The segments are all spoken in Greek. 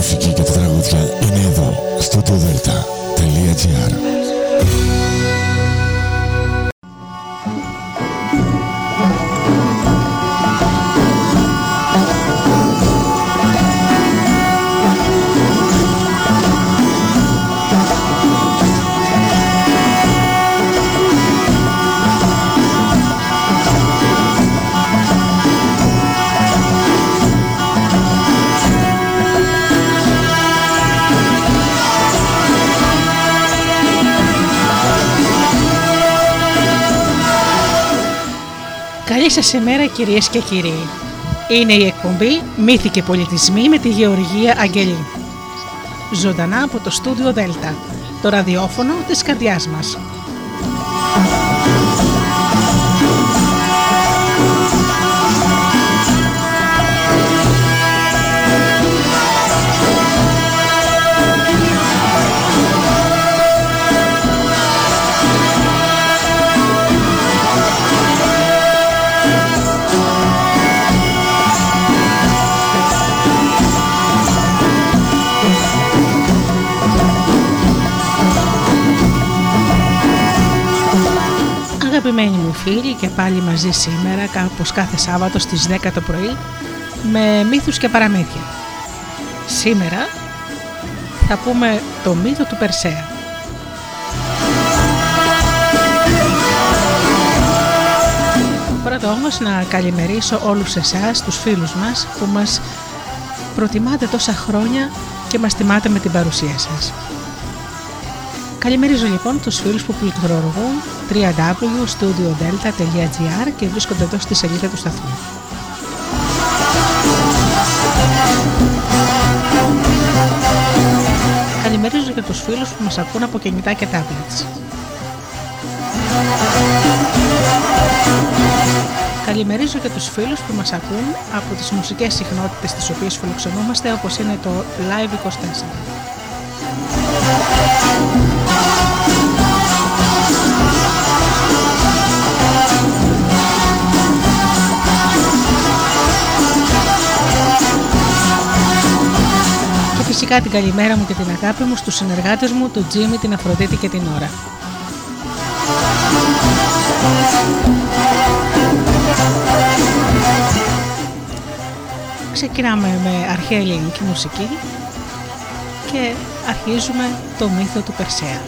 μουσική και τα τραγούδια είναι εδώ, στο delta.gr Καλή σας ημέρα κυρίες και κύριοι. Είναι η εκπομπή «Μύθοι και πολιτισμοί» με τη Γεωργία Αγγελή. Ζωντανά από το στούντιο Δέλτα, το ραδιόφωνο της καρδιάς μας. Αγαπημένοι μου φίλοι και πάλι μαζί σήμερα κάπως κάθε Σάββατο στις 10 το πρωί με μύθους και παραμύθια. Σήμερα θα πούμε το μύθο του Περσέα. Πρώτα όμως να καλημερίσω όλους εσάς, τους φίλους μας που μας προτιμάτε τόσα χρόνια και μας τιμάτε με την παρουσία σας. Καλημερίζω λοιπόν τους φίλους που πληκτρολογούν www.studiodelta.gr και βρίσκονται εδώ στη σελίδα του σταθμού. Καλημερίζω και τους φίλους που μας ακούν από κινητά και tablets. Καλημερίζω και τους φίλους που μας ακούν από τις μουσικές συχνότητες τις οποίες φιλοξενούμαστε όπως είναι το Live 24. Φυσικά την καλημέρα μου και την αγάπη μου στους συνεργάτες μου, τον Τζίμι, την Αφροδίτη και την Ωρα. Ξεκινάμε με αρχαία ελληνική μουσική και αρχίζουμε το μύθο του Περσέα.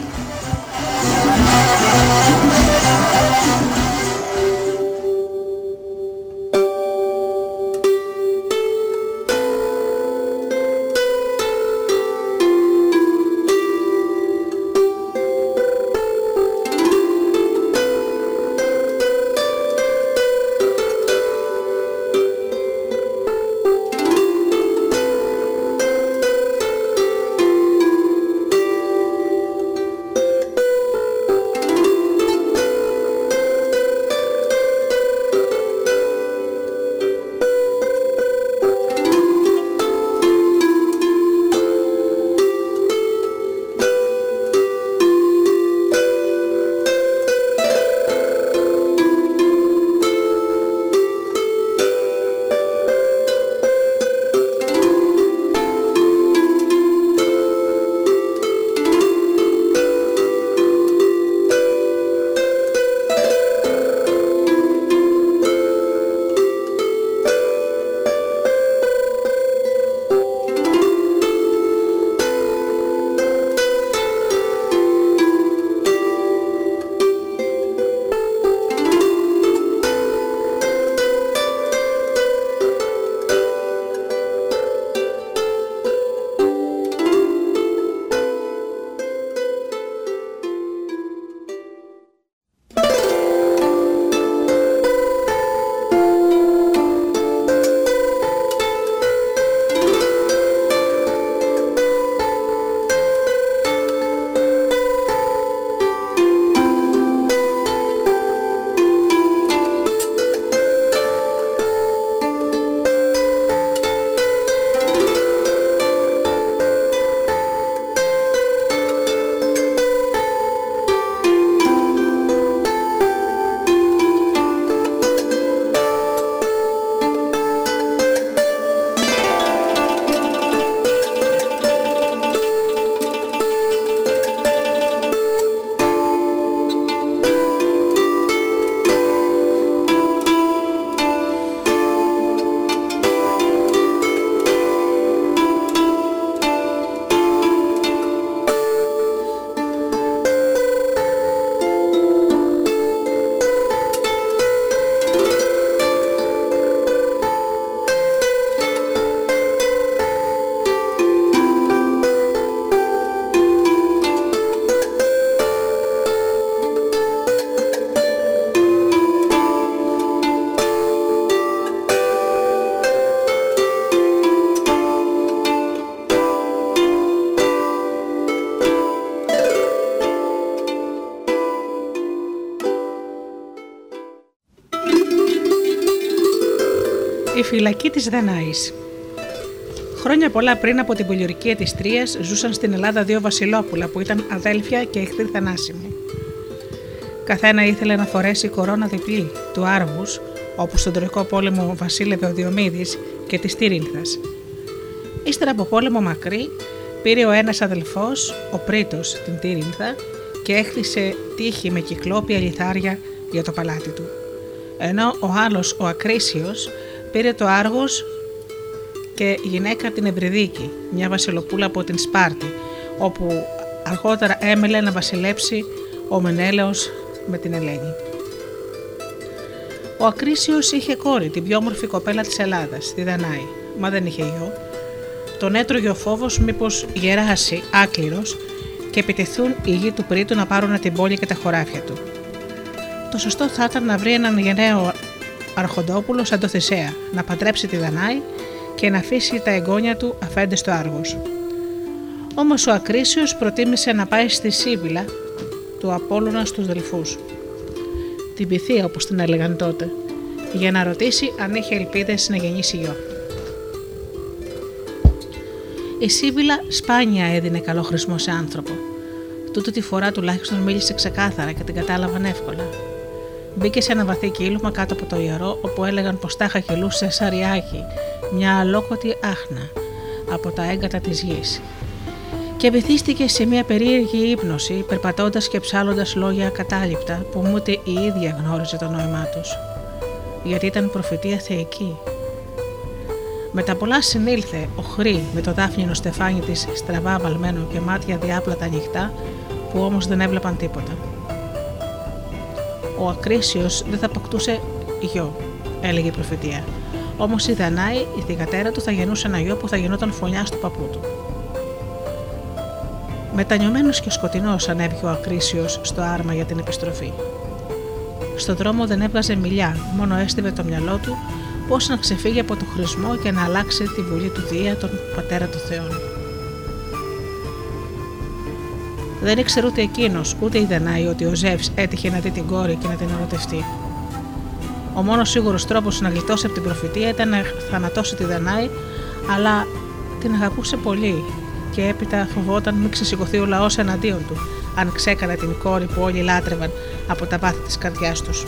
Φυλακή της Δανάης. Χρόνια πολλά πριν από την πολιορκία της Τρίας ζούσαν στην Ελλάδα δύο βασιλόπουλα που ήταν αδέλφια και εχθροί θανάσιμοι. Καθένα ήθελε να φορέσει κορώνα διπλή του Άργους, όπου στον Τροϊκό πόλεμο βασίλευε ο Διομήδης και της Τυρίνθας. Ύστερα από πόλεμο μακρύ, πήρε ο ένας αδελφός, ο Πρίτος, την Τύρινθα και έχτισε τείχη με κυκλόπια λιθάρια για το παλάτι του. Ενώ ο άλλος, ο Ακρίσιος, πήρε το Άργος και γυναίκα την Ευρυδίκη, μια βασιλοπούλα από την Σπάρτη, όπου αργότερα έμελε να βασιλέψει ο Μενέλεος με την Ελένη. Ο Ακρίσιος είχε κόρη, την πιο όμορφη κοπέλα της Ελλάδας, τη Δανάη, μα δεν είχε γιο. Τον έτρωγε ο φόβος μήπως γεράσει άκληρος και επιτεθούν οι γη του Πρίτου να πάρουν την πόλη και τα χωράφια του. Το σωστό θα ήταν να βρει έναν γενναίο αρχοντόπουλος σαν το Θησέα, να παντρέψει τη Δανάη και να αφήσει τα εγγόνια του αφέντε στο Άργος. Όμως ο Ακρίσιος προτίμησε να πάει στη Σίβηλα του Απόλλωνα στους Δελφούς. Την Πυθία όπως την έλεγαν τότε, για να ρωτήσει αν είχε ελπίδες να γεννήσει γιο. Η Σίβηλα σπάνια έδινε καλό χρησμό σε άνθρωπο. Τούτη τη φορά τουλάχιστον μίλησε ξεκάθαρα και την κατάλαβαν εύκολα. Μπήκε σε ένα βαθύ κύλουμα κάτω από το ιερό, όπου έλεγαν πως τάχα χελούσε σαριάκι, μια αλόκοτη άχνα από τα έγκατα της γης και βυθίστηκε σε μια περίεργη ύπνωση, περπατώντας και ψάλλοντας λόγια ακατάληπτα που ούτε η ίδια γνώριζε το νόημά τους. Γιατί ήταν προφητεία θεϊκή. Με τα πολλά συνήλθε ο Χρή με το δάφνινο στεφάνι της στραβά βαλμένο και μάτια διάπλατα ανοιχτά που όμως δεν έβλεπαν τίποτα. Ο Ακρίσιος δεν θα αποκτούσε γιο, έλεγε η προφητεία. Όμως η Δανάη, η θηγατέρα του, θα γεννούσε ένα γιο που θα γινόταν φωλιά του παππού του. Μετανιωμένος και σκοτεινός ανέβηκε ο Ακρίσιος στο άρμα για την επιστροφή. Στον δρόμο δεν έβγαζε μιλιά, μόνο έστειβε το μυαλό του πώς να ξεφύγει από το χρησμό και να αλλάξει τη βουλή του Δία, τον πατέρα του Θεών. Δεν ήξερε ούτε εκείνος ούτε η Δανάη ότι ο Ζεύς έτυχε να δει την κόρη και να την ερωτευτεί. Ο μόνος σίγουρος τρόπος να γλιτώσει από την προφητεία ήταν να θανατώσει τη Δανάη, αλλά την αγαπούσε πολύ και έπειτα φοβόταν μην ξεσηκωθεί ο λαός εναντίον του, αν ξέκανε την κόρη που όλοι λάτρευαν από τα πάθη της καρδιάς τους.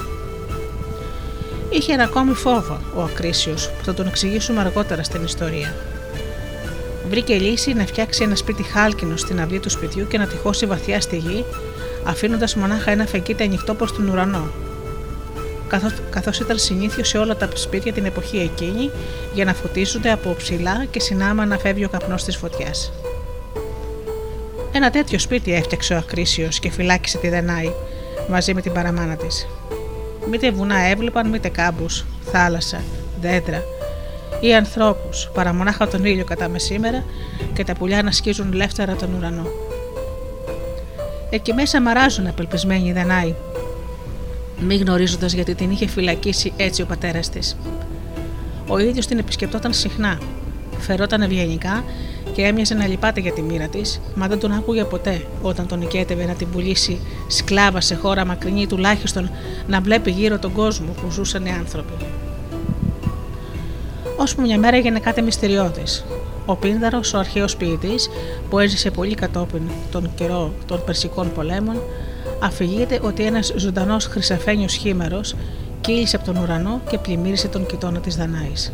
Είχε ένα ακόμη φόβο ο Ακρίσιος που θα τον εξηγήσουμε αργότερα στην ιστορία. Βρήκε λύση να φτιάξει ένα σπίτι χάλκινο στην αυλή του σπιτιού και να τυχώσει βαθιά στη γη, αφήνοντας μονάχα ένα φεγγίτι ανοιχτό προς τον ουρανό, καθώ ήταν συνήθιος σε όλα τα σπίτια την εποχή εκείνη για να φωτίζονται από ψηλά και συνάμα να φεύγει ο καπνός της φωτιάς. Ένα τέτοιο σπίτι έφτιαξε ο Ακρίσιος και φυλάκισε τη Δενάη μαζί με την παραμάνα της. Μήτε βουνά έβλεπαν, μήτε κάμπους, θάλασσα, δέντρα ή ανθρώπους, παρά μονάχα τον ήλιο κατά μεσήμερα και τα πουλιά να σκίζουν λεύτερα τον ουρανό. Εκεί μέσα μαράζουν απελπισμένοι οι Δανάοι, μη γνωρίζοντας γιατί την είχε φυλακίσει έτσι ο πατέρας της. Ο ίδιος την επισκεπτόταν συχνά, φερόταν ευγενικά και έμοιαζε να λυπάται για τη μοίρα της, μα δεν τον άκουγε ποτέ όταν τον νικέτευε να την πουλήσει σκλάβα σε χώρα μακρινή, τουλάχιστον να βλέπει γύρω τον κόσμο που ζούσαν οι άνθρωποι. Ώσπου μια μέρα έγινε κάτι μυστηριώδης. Ο Πίνδαρος, ο αρχαίος ποιητής, που έζησε πολύ κατόπιν τον καιρό των Περσικών πολέμων, αφηγείται ότι ένας ζωντανός χρυσαφένιος χήμερος κύλησε από τον ουρανό και πλημμύρισε τον κοιτώνα της Δανάης.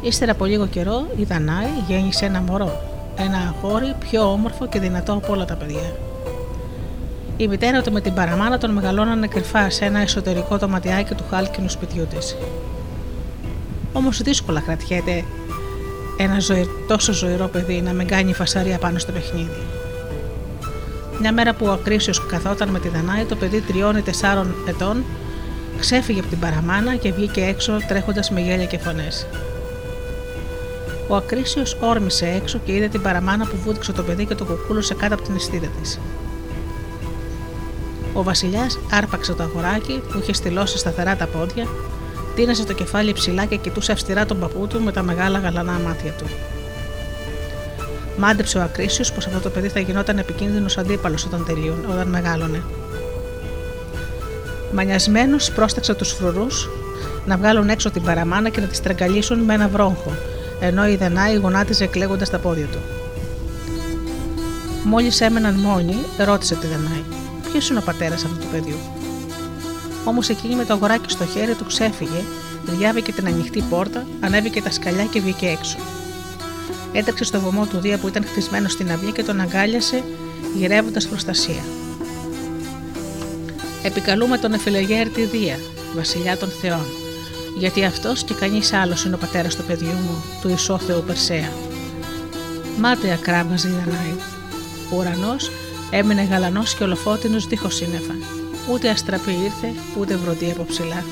Ύστερα από λίγο καιρό η Δανάη γέννησε ένα μωρό, ένα αγόρι πιο όμορφο και δυνατό από όλα τα παιδιά. Η μητέρα του με την παραμάνα τον μεγαλώνανε κρυφά σε ένα εσωτερικό δωματιάκι του χάλκινου σπιτιού της. Όμως δύσκολα κρατιέται ένα τόσο ζωηρό παιδί να μην κάνει φασαρία πάνω στο παιχνίδι. Μια μέρα που ο Ακρίσιος καθόταν με τη Δανάη, το παιδί τριών ή τεσσάρων ετών ξέφυγε από την παραμάνα και βγήκε έξω τρέχοντας με γέλια και φωνές. Ο Ακρίσιος όρμησε έξω και είδε την παραμάνα που βούτυξε το παιδί και το κουκούλωσε κάτω από την αισθήτα της. Ο Βασιλιάς άρπαξε το αγοράκι που είχε στυλώσει σταθερά τα πόδια, τίνασε το κεφάλι ψηλά και κοιτούσε αυστηρά τον παππού του με τα μεγάλα γαλανά μάτια του. Μάντεψε ο Ακρίσιος πως αυτό το παιδί θα γινόταν επικίνδυνος αντίπαλος όταν τελείωνε, όταν μεγάλωνε. Μανιασμένος πρόσταξε τους φρουρούς να βγάλουν έξω την παραμάνα και να τη στραγγαλίσουν με ένα βρόγχο, ενώ η Δανάη γονάτιζε κλαίγοντας τα πόδια του. Μόλις έμεναν μόνοι, ρώτησε τη Δανάη: Ποιος είναι ο πατέρας αυτού του παιδιού; Όμως εκείνη με το αγοράκι στο χέρι του ξέφυγε, διάβηκε την ανοιχτή πόρτα, ανέβηκε τα σκαλιά και βγήκε έξω. Έτρεξε στο βωμό του Δία που ήταν χτισμένο στην αυλή και τον αγκάλιασε, γυρεύοντας προστασία. Επικαλούμε τον Εφηλεγέρτη Δία, βασιλιά των Θεών, γιατί αυτός και κανείς άλλος είναι ο πατέρας του παιδιού μου, του ισόθεου Περσέα. Μάταια κράβαζε η Δανάη. Ο ουρανός έμεινε γαλανός και ολοφότινο δίχως σύννεφα. Ούτε αστραπή ήρθε, ούτε βροντί από ψηλά.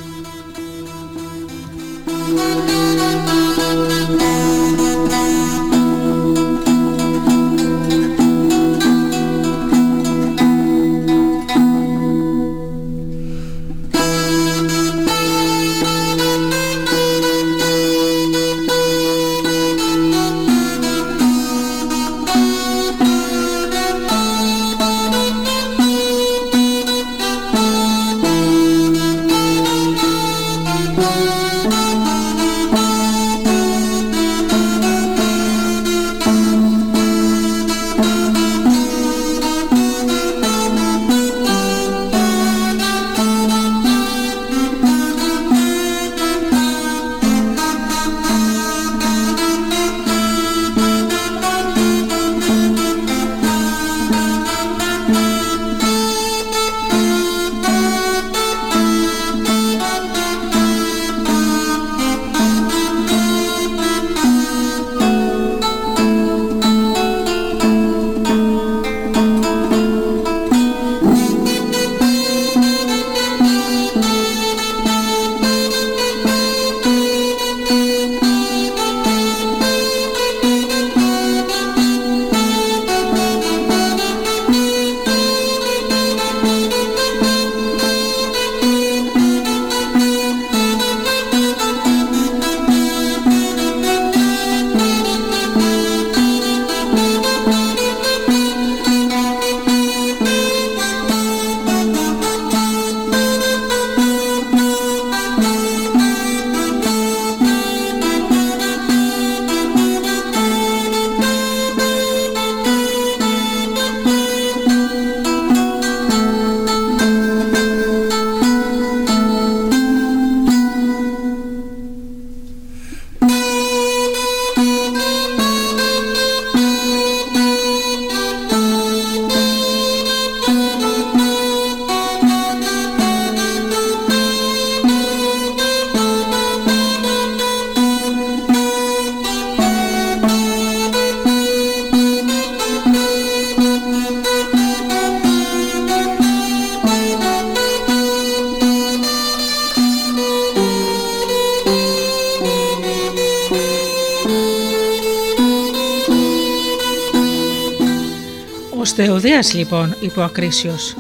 Θεοδία λοιπόν, είπε ο Ακρίσιος.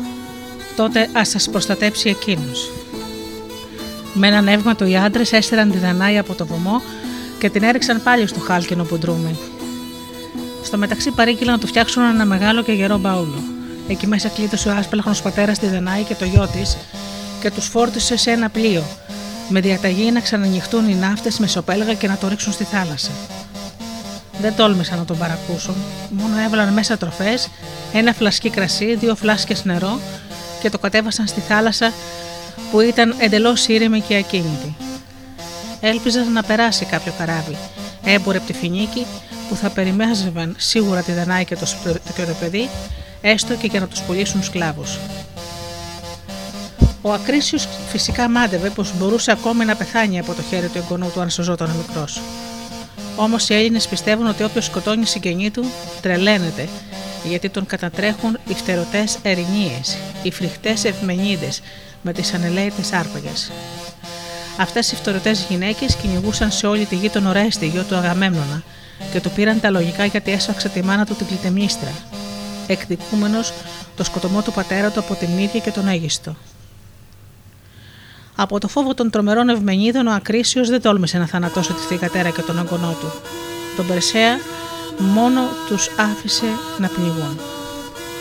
Τότε ας σας προστατέψει εκείνος. Με έναν εύματο οι άντρες έστεραν τη Δανάη από το βωμό και την έριξαν πάλι στο χάλκινο ντρούμι. Στο μεταξύ παρήγγειλαν να του φτιάξουν ένα μεγάλο και γερό μπαούλο. Εκεί μέσα κλείδωσε ο άσπλαχνο πατέρας της Δανάη και το γιο της και τους φόρτισε σε ένα πλοίο, με διαταγή να ξανανυχτούν οι ναύτες με σοπέλγα και να το ρίξουν στη θάλασσα. Δεν τόλμησαν να τον παρακούσουν, μόνο έβαλαν μέσα τροφές, ένα φλασκί κρασί, δύο φλάσκες νερό και το κατέβασαν στη θάλασσα που ήταν εντελώς ήρεμη και ακίνητη. Έλπιζαν να περάσει κάποιο καράβι, έμπορε από τη φινίκη που θα περιμέζευαν σίγουρα τη Δανάη και το, και το παιδί, έστω και για να τους πουλήσουν σκλάβους. Ο Ακρίσιος φυσικά μάντευε πως μπορούσε ακόμη να πεθάνει από το χέρι του εγγονού του αν σωζόταν μικρός. Όμως οι Έλληνες πιστεύουν ότι όποιος σκοτώνει συγγενή του τρελαίνεται, γιατί τον κατατρέχουν οι φτερωτές ερηνίε, οι φρικτές ευμενίδε με τις ανελαίτε άρπαγες. Αυτές οι φτερωτές γυναίκες κυνηγούσαν σε όλη τη γη τον Ορέστη, γιο του Αγαμέμνονα, και του πήραν τα λογικά γιατί έσφαξε τη μάνα του την κλητεμίστρα, εκδικούμενο το σκοτωμό του πατέρα του από την ίδια και τον Αίγιστο. Από το φόβο των τρομερών ευμενίδων, ο Ακρίσιος δεν τόλμησε να θανατώσει τη θηγατέρα και τον αγγονό του. Τον Περσέα μόνο τους άφησε να πνιγούν.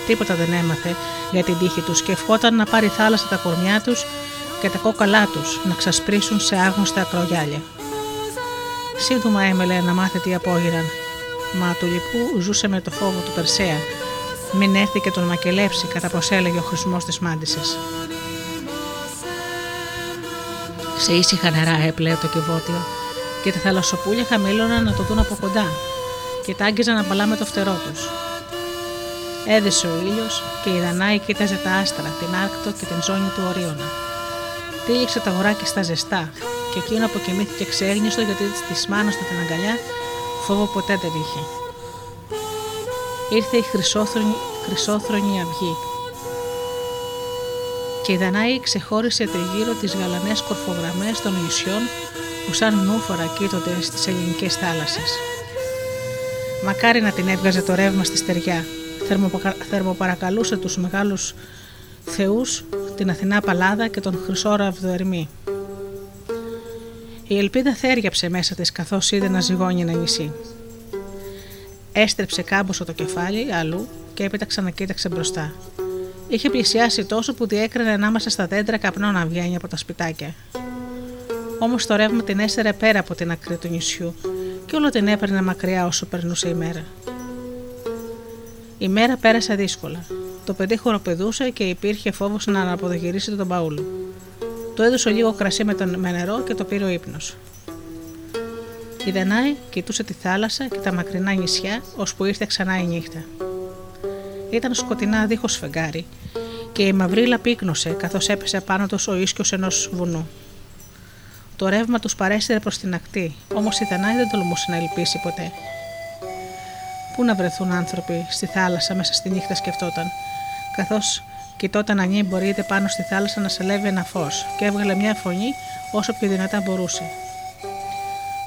Τίποτα δεν έμαθε για την τύχη τους και ευχόταν να πάρει θάλασσα τα κορμιά τους και τα κόκαλά τους να ξασπρίσουν σε άγνωστα ακρογιάλια. Σύντομα έμελε να μάθει τι απόγειραν, μα του λοιπού ζούσε με το φόβο του Περσέα, μην έρθει και τον μακελέψει κατά πως έλεγε ο χρησμός της μάντησας. Σε ήσυχα νερά έπλεε το κυβότιο και τα θαλασσοπούλια χαμήλωναν να το δουν από κοντά και τα άγγιζαν απαλά με το φτερό τους. Έδεσε ο ήλιος και η Δανάη κοίταζε τα άστρα, την Άρκτο και την ζώνη του Ορίωνα. Τύλιξε τα αγοράκι στα ζεστά και εκείνο αποκοιμήθηκε ξέγνιστο γιατί της μάνας του την αγκαλιά φόβο ποτέ δεν είχε. Ήρθε η χρυσόθρονη, χρυσόθρονη αυγή και η Δανάη ξεχώρισε τριγύρω τις γαλανές κορφογραμμές των νησιών που σαν νούφορα κοίτονται στις ελληνικές θάλασσες. Μακάρι να την έβγαζε το ρεύμα στη στεριά, θερμοπαρακαλούσε τους μεγάλους θεούς, την Αθηνά Παλάδα και τον Χρυσόραβδο Ερμή. Η ελπίδα θέριαψε μέσα της καθώς είδε να ζυγώνει ένα νησί. Έστρεψε κάμποσο το κεφάλι αλλού και έπειτα ξανακοίταξε μπροστά. Είχε πλησιάσει τόσο που διέκρινε ανάμεσα στα δέντρα καπνό να βγαίνει από τα σπιτάκια. Όμως το ρεύμα την έστερε πέρα από την άκρη του νησιού και όλο την έπαιρνε μακριά όσο περνούσε η μέρα. Η μέρα πέρασε δύσκολα. Το παιδί χοροπεδούσε και υπήρχε φόβος να αναποδογυρίσει τον Παούλο. Το έδωσε λίγο κρασί με, τον, με νερό και το πήρε ο ύπνος. Η Δενάη κοιτούσε τη θάλασσα και τα μακρινά νησιά, ώσπου ήρθε ξανά η νύχτα. Ήταν σκοτεινά δίχως φεγγάρι και η μαυρίλα πύκνωσε καθώς έπεσε πάνω τους ο ίσκιος ενός βουνού. Το ρεύμα τους παρέσυρε προς την ακτή, όμως η Δανάη δεν τολμούσε να ελπίσει ποτέ. Πού να βρεθούν άνθρωποι στη θάλασσα μέσα στη νύχτα, σκεφτόταν, καθώς κοιτόταν αν μπορείτε πάνω στη θάλασσα να σελεύει ένα φως και έβγαλε μια φωνή όσο πιο δυνατά μπορούσε.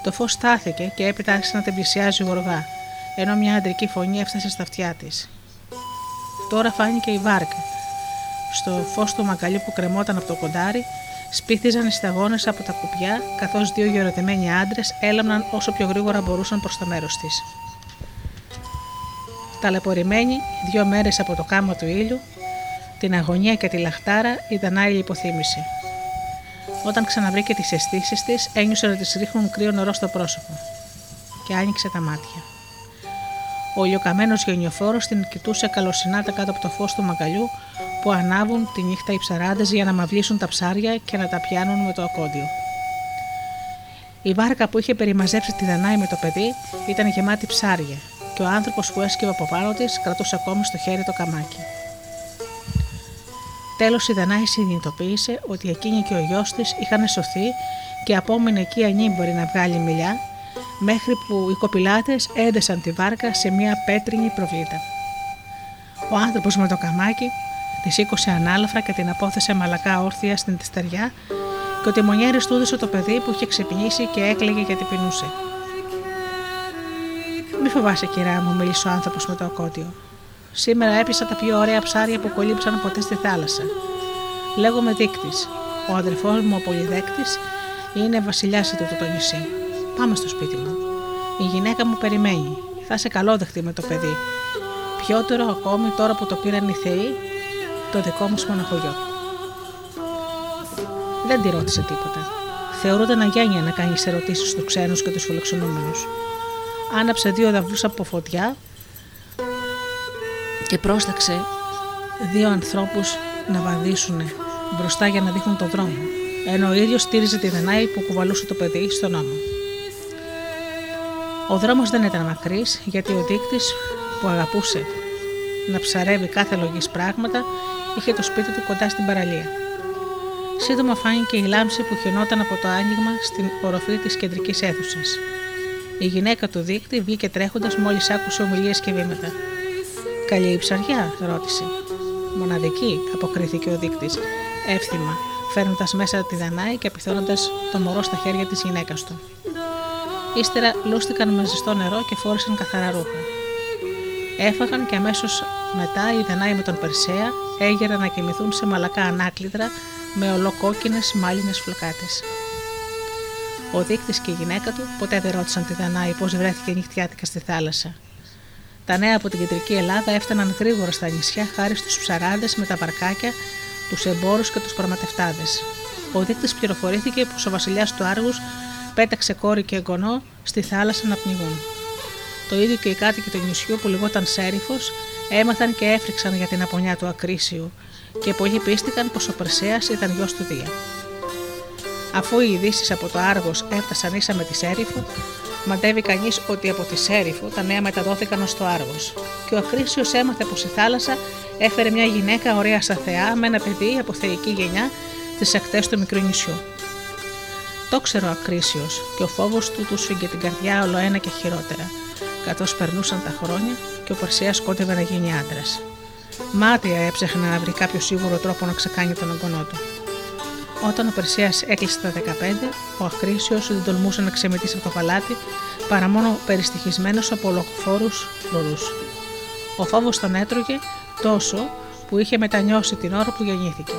Το φως στάθηκε και έπειτα άρχισε να την πλησιάζει γοργά, ενώ μια αντρική φωνή έφτασε στα αυτιά της. Τώρα φάνηκε η βάρκα. Στο φως του μακαλιού που κρεμόταν από το κοντάρι, σπίθιζαν οι σταγόνες από τα κουπιά, καθώς δύο γερωτεμένοι άντρες έλαμναν όσο πιο γρήγορα μπορούσαν προς το μέρος της. Ταλαιπωρημένη δύο μέρες από το κάμα του ήλιου, την αγωνία και τη λαχτάρα η Δανάη υποθύμησε. Όταν ξαναβρήκε τις αισθήσεις της, ένιωσε να της ρίχνουν κρύο νερό στο πρόσωπο και άνοιξε τα μάτια. Ο ηλιοκαμένος γενιοφόρος την κοιτούσε καλοσυνάτα κάτω από το φως του μαγκαλιού που ανάβουν τη νύχτα οι ψαράδες για να μαυλίσουν τα ψάρια και να τα πιάνουν με το ακόντιο. Η βάρκα που είχε περιμαζέψει τη Δανάη με το παιδί ήταν γεμάτη ψάρια και ο άνθρωπος που έσκυβε από πάνω της κρατούσε ακόμη στο χέρι το καμάκι. Τέλος η Δανάη συνειδητοποίησε ότι εκείνη και ο γιος της είχαν σωθεί και απόμενε εκεί ανήμπορη να βγάλει μιλιά, μέχρι που οι κοπηλάτες έδεσαν τη βάρκα σε μια πέτρινη προβλήτα. Ο άνθρωπος με το καμάκι τη σήκωσε ανάλαφρα και την απόθεσε μαλακά όρθια στην τεστεριά και ο τιμονιέρη του έδωσε το παιδί που είχε ξυπνήσει και έκλαιγε γιατί πεινούσε. Μη φοβάσαι, κυρά μου, μίλησε ο άνθρωπος με το ακότιο. Σήμερα έπεισα τα πιο ωραία ψάρια που κολύψαν ποτέ στη θάλασσα. Λέγομαι δείκτης. Ο αδερφός μου ο πολυδέκτης είναι βασιλιάς του το νησί. Πάμε στο σπίτι μου. Η γυναίκα μου περιμένει. Θα είσαι καλόδεχτη με το παιδί. Πιότερο ακόμη τώρα που το πήραν οι θεοί το δικό μου μοναχογιό. Δεν τη ρώτησε τίποτα. Θεωρούνταν αγένεια να κάνεις ερωτήσεις στους ξένους και τους φιλοξενούμενους. Άναψε δύο δαυλού από φωτιά και πρόσταξε δύο ανθρώπους να βαδίσουν μπροστά για να δείχνουν τον δρόμο, ενώ ο ίδιος στήριζε τη Δενάη που κουβαλούσε το παιδί στον ώμο. Ο δρόμος δεν ήταν μακρύς γιατί ο δείκτης που αγαπούσε να ψαρεύει κάθε λογής πράγματα είχε το σπίτι του κοντά στην παραλία. Σύντομα φάνηκε η λάμψη που χαινόταν από το άνοιγμα στην οροφή της κεντρικής αίθουσας. Η γυναίκα του δείκτη βγήκε τρέχοντας μόλις άκουσε ομιλίες και βήματα. Καλή η ψαριά, ρώτησε. Μοναδική, αποκρίθηκε ο δείκτη, εύθυμα, φέρνοντας μέσα τη Δανάη και απειθώνοντα το μωρό στα χέρια της γυναίκας του. Ύστερα λούστηκαν με ζεστό νερό και φόρησαν καθαρά ρούχα. Έφαγαν και αμέσως μετά η Δανάη με τον Περσέα έγεραν να κοιμηθούν σε μαλακά ανάκλητρα με ολοκόκκινες μάλινες φλοκάτες. Ο δείκτης και η γυναίκα του ποτέ δεν ρώτησαν τη Δανάη πώς βρέθηκε νυχτιάτικα στη θάλασσα. Τα νέα από την κεντρική Ελλάδα έφταναν γρήγορα στα νησιά χάρη στους ψαράδες με τα βαρκάκια, τους εμπόρους και τους πραγματευτάδες. ο δείκτης πληροφορήθηκε πως ο βασιλιάς του Άργους πέταξε κόρη και εγγονό στη θάλασσα να πνιγούν. Το ίδιο και οι κάτοικοι του νησιού που λιγόταν Σέριφος έμαθαν και έφρυξαν για την απονιά του Ακρίσιου και πολλοί πίστηκαν πως ο Περσέας ήταν γιος του Δία. Αφού οι ειδήσεις από το Άργος έφτασαν ίσα με τη Σέριφο, μαντεύει κανείς ότι από τη Σέριφο τα νέα μεταδόθηκαν ως το Άργος. Και ο Ακρίσιος έμαθε πως η θάλασσα έφερε μια γυναίκα ωραία σαν θεά με ένα παιδί από θεϊκή γενιά στι ακτές του μικρού νησιού. Το ξέρω ο Ακρίσιος και ο φόβος του του σφίγγε την καρδιά όλο ένα και χειρότερα, καθώς περνούσαν τα χρόνια και ο Περσέα κόντευε να γίνει άντρας. Μάτια έψαχνε να βρει κάποιο σίγουρο τρόπο να ξεκάνει τον εγγονό του. Όταν ο Περσέα έκλεισε τα 15, ο Ακρίσιος δεν τολμούσε να ξεμετήσει από το παλάτι παρά μόνο περιστοιχισμένος από ολοφόρου φρουρού. Ο φόβος τον έτρωγε τόσο που είχε μετανιώσει την ώρα που γεννήθηκε.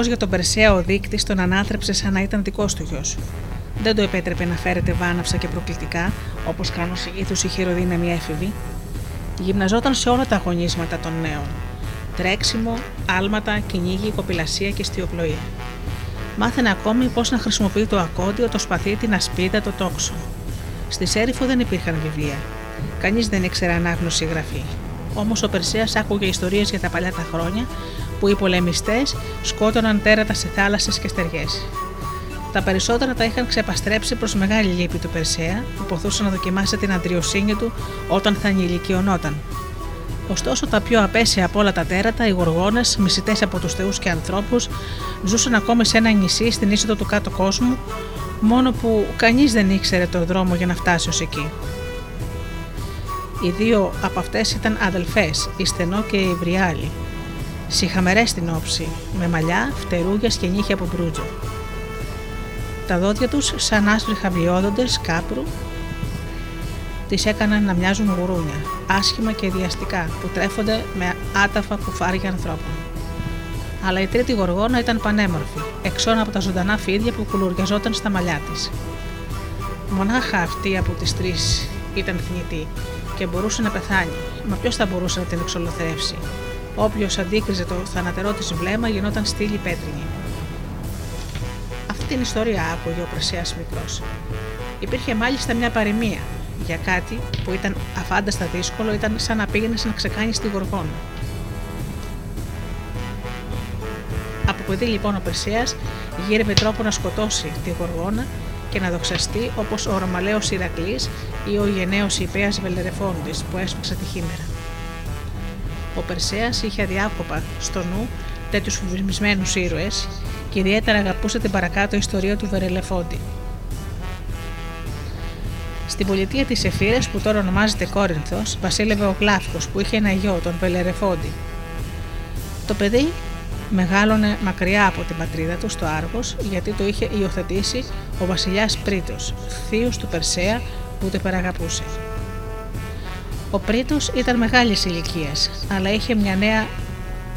Ευτυχώ για τον Περσέα ο δείκτη τον ανάθρεψε σαν να ήταν δικός του γιος. Δεν το επέτρεπε να φέρεται βάναυσα και προκλητικά, όπως κάνουν συνήθως οι χειροδύναμοι έφηβοι. Γυμναζόταν σε όλα τα αγωνίσματα των νέων. Τρέξιμο, άλματα, κυνήγι, κοπηλασία και στιοπλοεία. Μάθαινε ακόμη πώς να χρησιμοποιεί το ακόντιο, το σπαθί, την ασπίδα, το τόξο. Στη Σέριφο δεν υπήρχαν βιβλία. Κανείς δεν ήξερε ανάγνωση γραφή. Όμως ο Περσέας άκουγε ιστορίες για τα παλιά τα χρόνια που οι πολεμιστές σκότωναν τέρατα σε θάλασσες και στεριές. Τα περισσότερα τα είχαν ξεπαστρέψει προς μεγάλη λύπη του Περσέα, που ποθούσε να δοκιμάσει την αντριοσύνη του όταν θα ενηλικιωνόταν. Ωστόσο, τα πιο απέσια από όλα τα τέρατα, οι γοργόνες, μισητές από τους θεούς και ανθρώπους, ζούσαν ακόμη σε ένα νησί στην είσοδο του κάτω κόσμου, μόνο που κανείς δεν ήξερε τον δρόμο για να φτάσει ως εκεί. Οι δύο από αυτές ήταν αδελφές, η Στενό και η Βριάλη. Συχαμερέ στην όψη, με μαλλιά, φτερούγια και νύχια από μπρούτζο. Τα δόντια τους, σαν άσπροι χαβιόδοντε κάπρου, τις έκαναν να μοιάζουν γουρούνια, άσχημα και διαστικά, που τρέφονται με άταφα κουφάρια ανθρώπων. Αλλά η τρίτη γοργόνα ήταν πανέμορφη, εξών από τα ζωντανά φίδια που κουλουριαζόταν στα μαλλιά της. Μονάχα αυτή από τις τρεις ήταν θνητή και μπορούσε να πεθάνει, μα ποιος θα μπορούσε να την εξολοθρεύσει; Όποιος αντίκριζε το θανατερό της βλέμμα γινόταν στήλη πέτρινη. Αυτή την ιστορία άκουγε ο Πρεσέα μικρός. Υπήρχε μάλιστα μια παροιμία για κάτι που ήταν αφάνταστα δύσκολο, ήταν σαν να πήγαινες να ξεκάνεις τη γοργόνα. Από παιδί λοιπόν ο Περσέα γύρευε τρόπο να σκοτώσει τη γοργόνα και να δοξαστεί όπως ο Ρωμαλαίος Ηρακλής ή ο γενναίος Υπέα Βελερεφόντης που έσπαξε τη χήμερα. Ο Περσέας είχε αδιάκοπα στο νου τέτοιους φοβισμένους ήρωες και ιδιαίτερα αγαπούσε την παρακάτω ιστορία του Βερελεφόντη. Στην πολιτεία της Εφήρας, που τώρα ονομάζεται Κόρινθος, βασίλευε ο Γλάφκος που είχε ένα γιο, τον Βελερεφόντη. Το παιδί μεγάλωνε μακριά από την πατρίδα του στο Άργος γιατί το είχε υιοθετήσει ο βασιλιάς Πρίτος, θείος του Περσέα που το υπεραγαπούσε. Ο Πρίτος ήταν μεγάλης ηλικίας, αλλά είχε μια νέα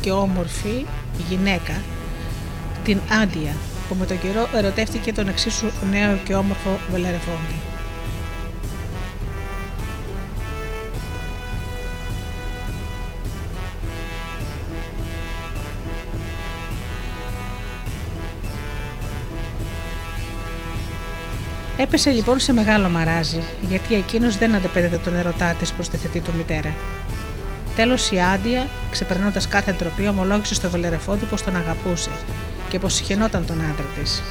και όμορφη γυναίκα, την Άντια, που με τον καιρό ερωτεύτηκε τον εξίσου νέο και όμορφο Βελερεφόντη. Έπεσε λοιπόν σε μεγάλο μαράζι, γιατί εκείνος δεν αντεπέδεται τον ερωτά της προς τη θετή του μητέρα. Τέλος η Άντια, ξεπερνώντας κάθε ντροπή, ομολόγησε στο Βελερεφόντι πως τον αγαπούσε και πως συχαινόταν τον άντρα της.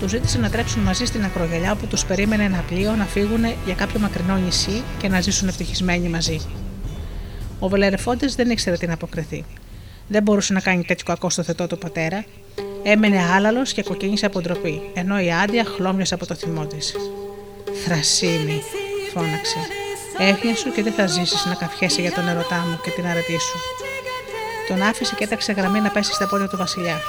Του ζήτησε να τρέξουν μαζί στην ακρογελιά όπου τους περίμενε ένα πλοίο να φύγουν για κάποιο μακρινό νησί και να ζήσουν ευτυχισμένοι μαζί. Ο Βελερεφόντης δεν ήξερε τι να αποκριθεί. Δεν μπορούσε να κάνει τέτοιο κακό στο θετό του πατέρα Έμενε άλαλος και κοκκίνησε από ντροπή, ενώ η άντια χλώμιασε από το θυμό της. Θρασίμη, φώναξε. Έφυγε σου και δεν θα ζήσεις να καφιέσαι για τον ερωτά μου και την αρετή σου. Τον άφησε και έταξε γραμμή να πέσει στα πόδια του Βασιλιά.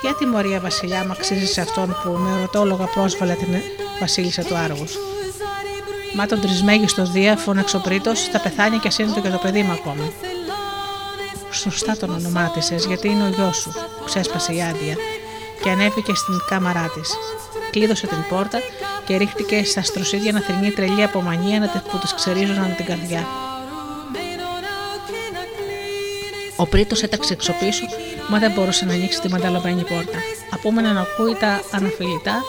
Ποια τιμωρία, Βασιλιά, μου αξίζει σε αυτόν που με ερωτόλογα πρόσβαλε την Βασίλισσα του Άργους; Μα τον τρισμέγιστο Δία, φώναξε ο Πρίτο, θα πεθάνει και ασύνδετο και το παιδί μου ακόμα. Σωστά τον ονομάτισε, γιατί είναι ο γιος σου, ξέσπασε η άντια και ανέβηκε στην κάμαρά της. Κλείδωσε την πόρτα και ρίχτηκε στα στροσίδια να θρυνεί τρελή απομανία που της ξερίζωναν την καρδιά. Ο Πρίτος έταξε έξω πίσω, μα δεν μπορούσε να ανοίξει τη μανταλωμένη πόρτα. Απόμενα να ακούει τα αναφιλητά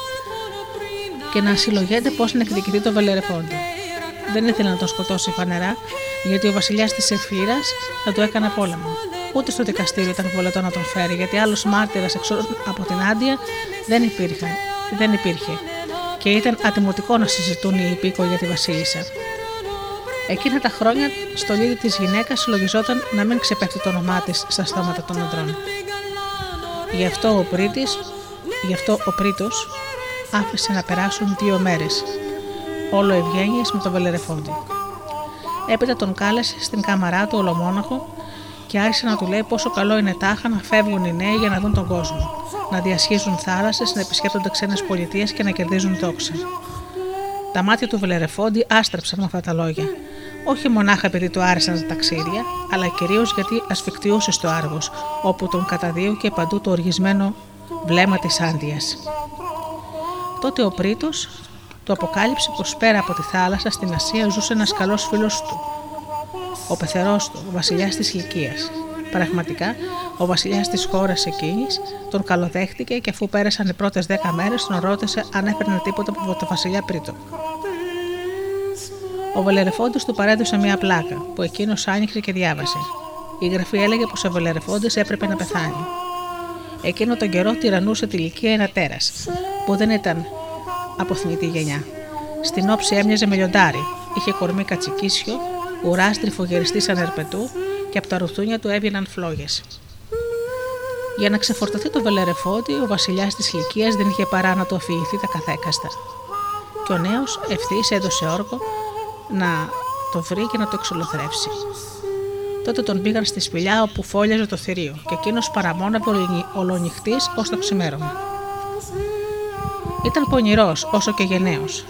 και να συλλογέται πώς να εκδικηθεί το βελερεφόντι. Δεν ήθελε να τον σκοτώσει φανερά, γιατί ο βασιλιάς της Εφήρας θα του έκανε πόλεμο. Ούτε στο δικαστήριο ήταν βολετό να τον φέρει, γιατί άλλος μάρτυρας από την Άντια δεν, υπήρχε, δεν υπήρχε και ήταν ατιμωτικό να συζητούν οι υπήκοοι για τη Βασίλισσα. Εκείνα τα χρόνια, στο λίδι της γυναίκας λογιζόταν να μην ξεπέφτει το όνομά της στα στόματα των ανδρών. Γι' αυτό ο Πρίτης, γι' αυτό ο Πρίτος άφησε να περάσουν δύο μέρες, όλο ευγένειες με τον Βελερεφόντι. Έπειτα τον κάλεσε στην κάμαρά του ολομόναχο και άρχισε να του λέει πόσο καλό είναι τάχα να φεύγουν οι νέοι για να δουν τον κόσμο, να διασχίζουν θάλασσες, να επισκέπτονται ξένες πολιτείες και να κερδίζουν δόξα. Τα μάτια του Βελερεφόντι άστρεψαν με αυτά τα λόγια. Όχι μονάχα επειδή του άρεσαν τα ταξίδια, αλλά κυρίως γιατί ασφικτιούσε στο άργος, όπου τον καταδίωκε παντού το οργισμένο βλέμμα της Άντια. Τότε ο Πρίτο του αποκάλυψε πως πέρα από τη θάλασσα στην Ασία ζούσε ένας καλός φίλος του, ο πεθερός του, ο βασιλιάς της Λυκία. Πραγματικά, ο βασιλιάς της χώρας εκείνης τον καλοδέχτηκε και αφού πέρασαν οι πρώτες δέκα μέρες, τον ρώτησε αν έπαιρνε τίποτα από τον βασιλιά Πρίτο. Ο Βελερεφόντης του παρέδωσε μια πλάκα που εκείνος άνοιξε και διάβασε. Η γραφή έλεγε πως ο Βελερεφόντης έπρεπε να πεθάνει. Εκείνο τον καιρό τυραννούσε τη ηλικία ένα τέρας, που δεν ήταν από θνητή γενιά. Στην όψη έμοιαζε με λιοντάρι, είχε κορμί κατσικίσιο, ουράστριφο γεριστή σαν ερπετού και από τα ρουθούνια του έβγαιναν φλόγες. Για να ξεφορτωθεί το βελερεφόντι, ο βασιλιάς της ηλικίας δεν είχε παρά να του αφηγηθεί τα καθέκαστα. Και ο νέος ευθύς έδωσε όρκο να το βρει και να το εξολοθρεύσει. Τότε τον πήγαν στη σπηλιά όπου φόλιαζε το θηρίο και εκείνος παραμόναβε ολονυχτής ως το ξημέρωμα. Ήταν πονηρός όσο και γενναίος.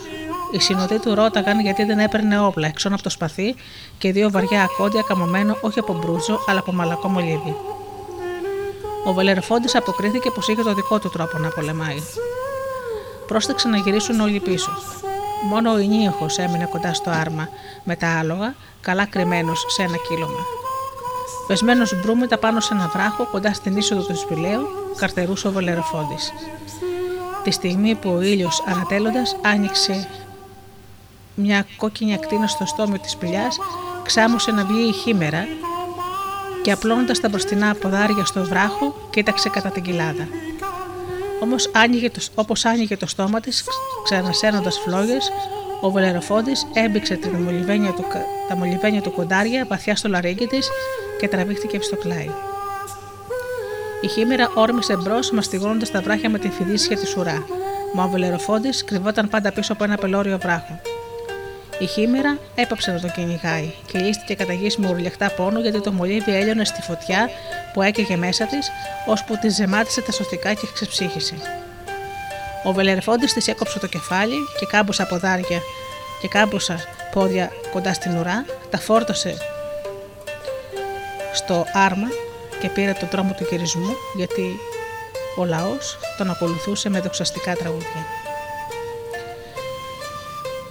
Οι συνοδοί του ρώταγαν γιατί δεν έπαιρνε όπλα έξω από το σπαθί και δύο βαριά ακόντια καμωμένο όχι από μπρούτζο αλλά από μαλακό μολύβι. Ο Βελερφόντης αποκρίθηκε πως είχε το δικό του τρόπο να πολεμάει. Πρόσταξε να γυρίσουν όλοι πίσω. Μόνο ο Ινίοχο έμεινε κοντά στο άρμα με τα άλογα, καλά κρυμμένος σε ένα κύλωμα. Πεσμένος μπρούμετα πάνω σε ένα βράχο κοντά στην είσοδο του σπηλαίου, καρτερούσε ο Βελεροφόντη. Τη στιγμή που ο ήλιος ανατέλλοντας άνοιξε μια κόκκινη ακτίνα στο στόμιο της σπηλιάς, ξάμωσε να βγει η χήμερα και απλώνοντας τα μπροστινά ποδάρια στο βράχο, κοίταξε κατά την κοιλάδα. Όμως όπως άνοιγε το στόμα της, ξανασένοντας φλόγες, ο Βελεροφόντη έμπηξε την του, τα μολυβένια του κοντάρια βαθιά στο λαρίγκι της και τραβήχτηκε στο κλάι. Η χήμερα όρμησε μπρος, μαστιγώνοντας τα βράχια με τη φιδίσια της ουρά, μα ο Βελεροφόντης κρυβόταν πάντα πίσω από ένα πελώριο βράχο. Η χήμερα έπαψε να τον κυνηγάει και λύστηκε κατά γη με ουρλιαχτά πόνο γιατί το μολύβι έλειωνε στη φωτιά που έκαιγε μέσα της, ώσπου τη ζεμάτισε τα σωθικά και ξεψύχησε. Ο Βελερεφόντη της έκοψε το κεφάλι και κάμποσα ποδάρια και κάμποσα πόδια κοντά στην ουρά, τα φόρτωσε στο άρμα και πήρε τον τρόμο του γυρισμού γιατί ο λαός τον ακολουθούσε με δοξαστικά τραγούδια.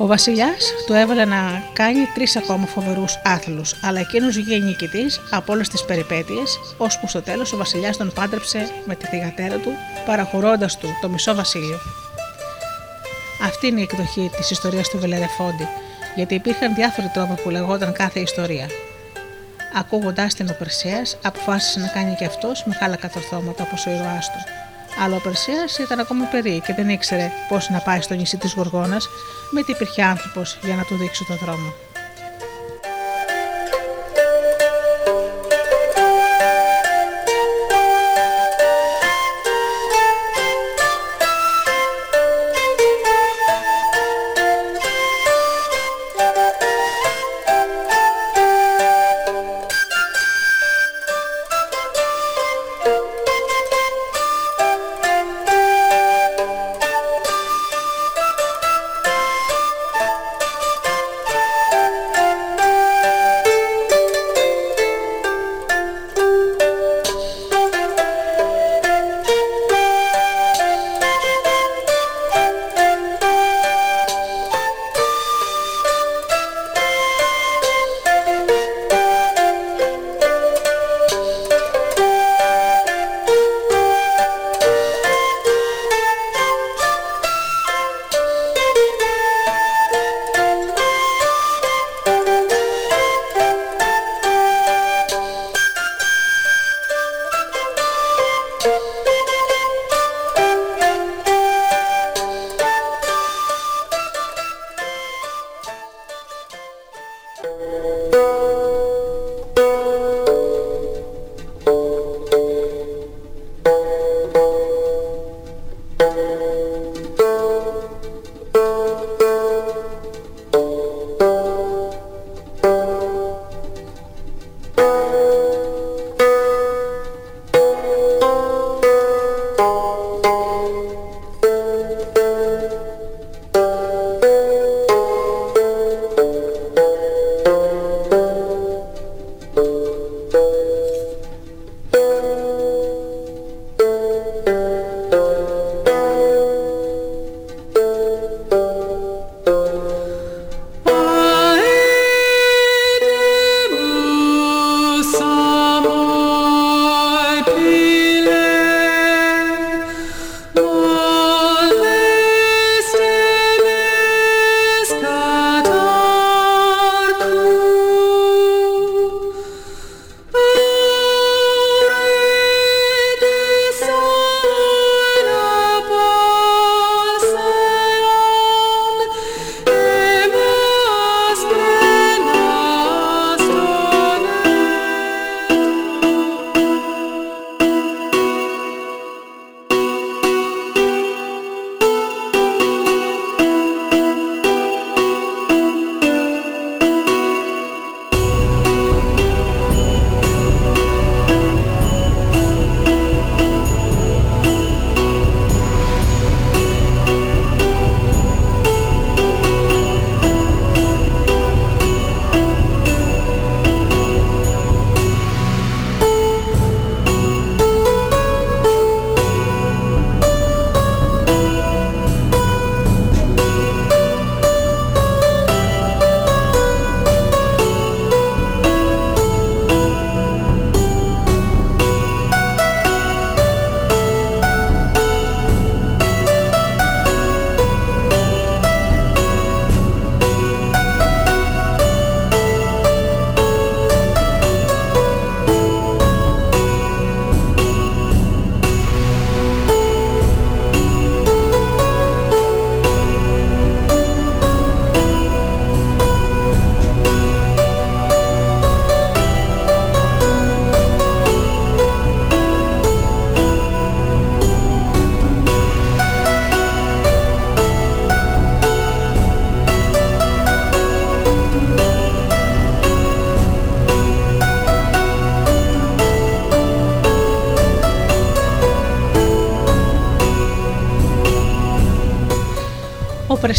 Ο Βασιλιάς του έβαλε να κάνει τρεις ακόμα φοβερούς άθλους, αλλά εκείνος βγήκε νικητής από όλες τις περιπέτειες, ώσπου στο τέλος ο Βασιλιάς τον πάντρεψε με τη θηγατέρα του, παραχωρώντας του το μισό βασίλειο. Αυτή είναι η εκδοχή της ιστορίας του Βελερεφόντι, γιατί υπήρχαν διάφοροι τρόποι που λεγόταν κάθε ιστορία. Ακούγοντάς την ο Περσέα, αποφάσισε να κάνει και αυτός μεγάλα κατορθώματα όπως ο ήρωάς του. Αλλά ο Περσέα ήταν ακόμη παιδί και δεν ήξερε πώς να πάει στο νησί της Γοργόνας, με τι υπήρχε άνθρωπος για να του δείξει το δρόμο.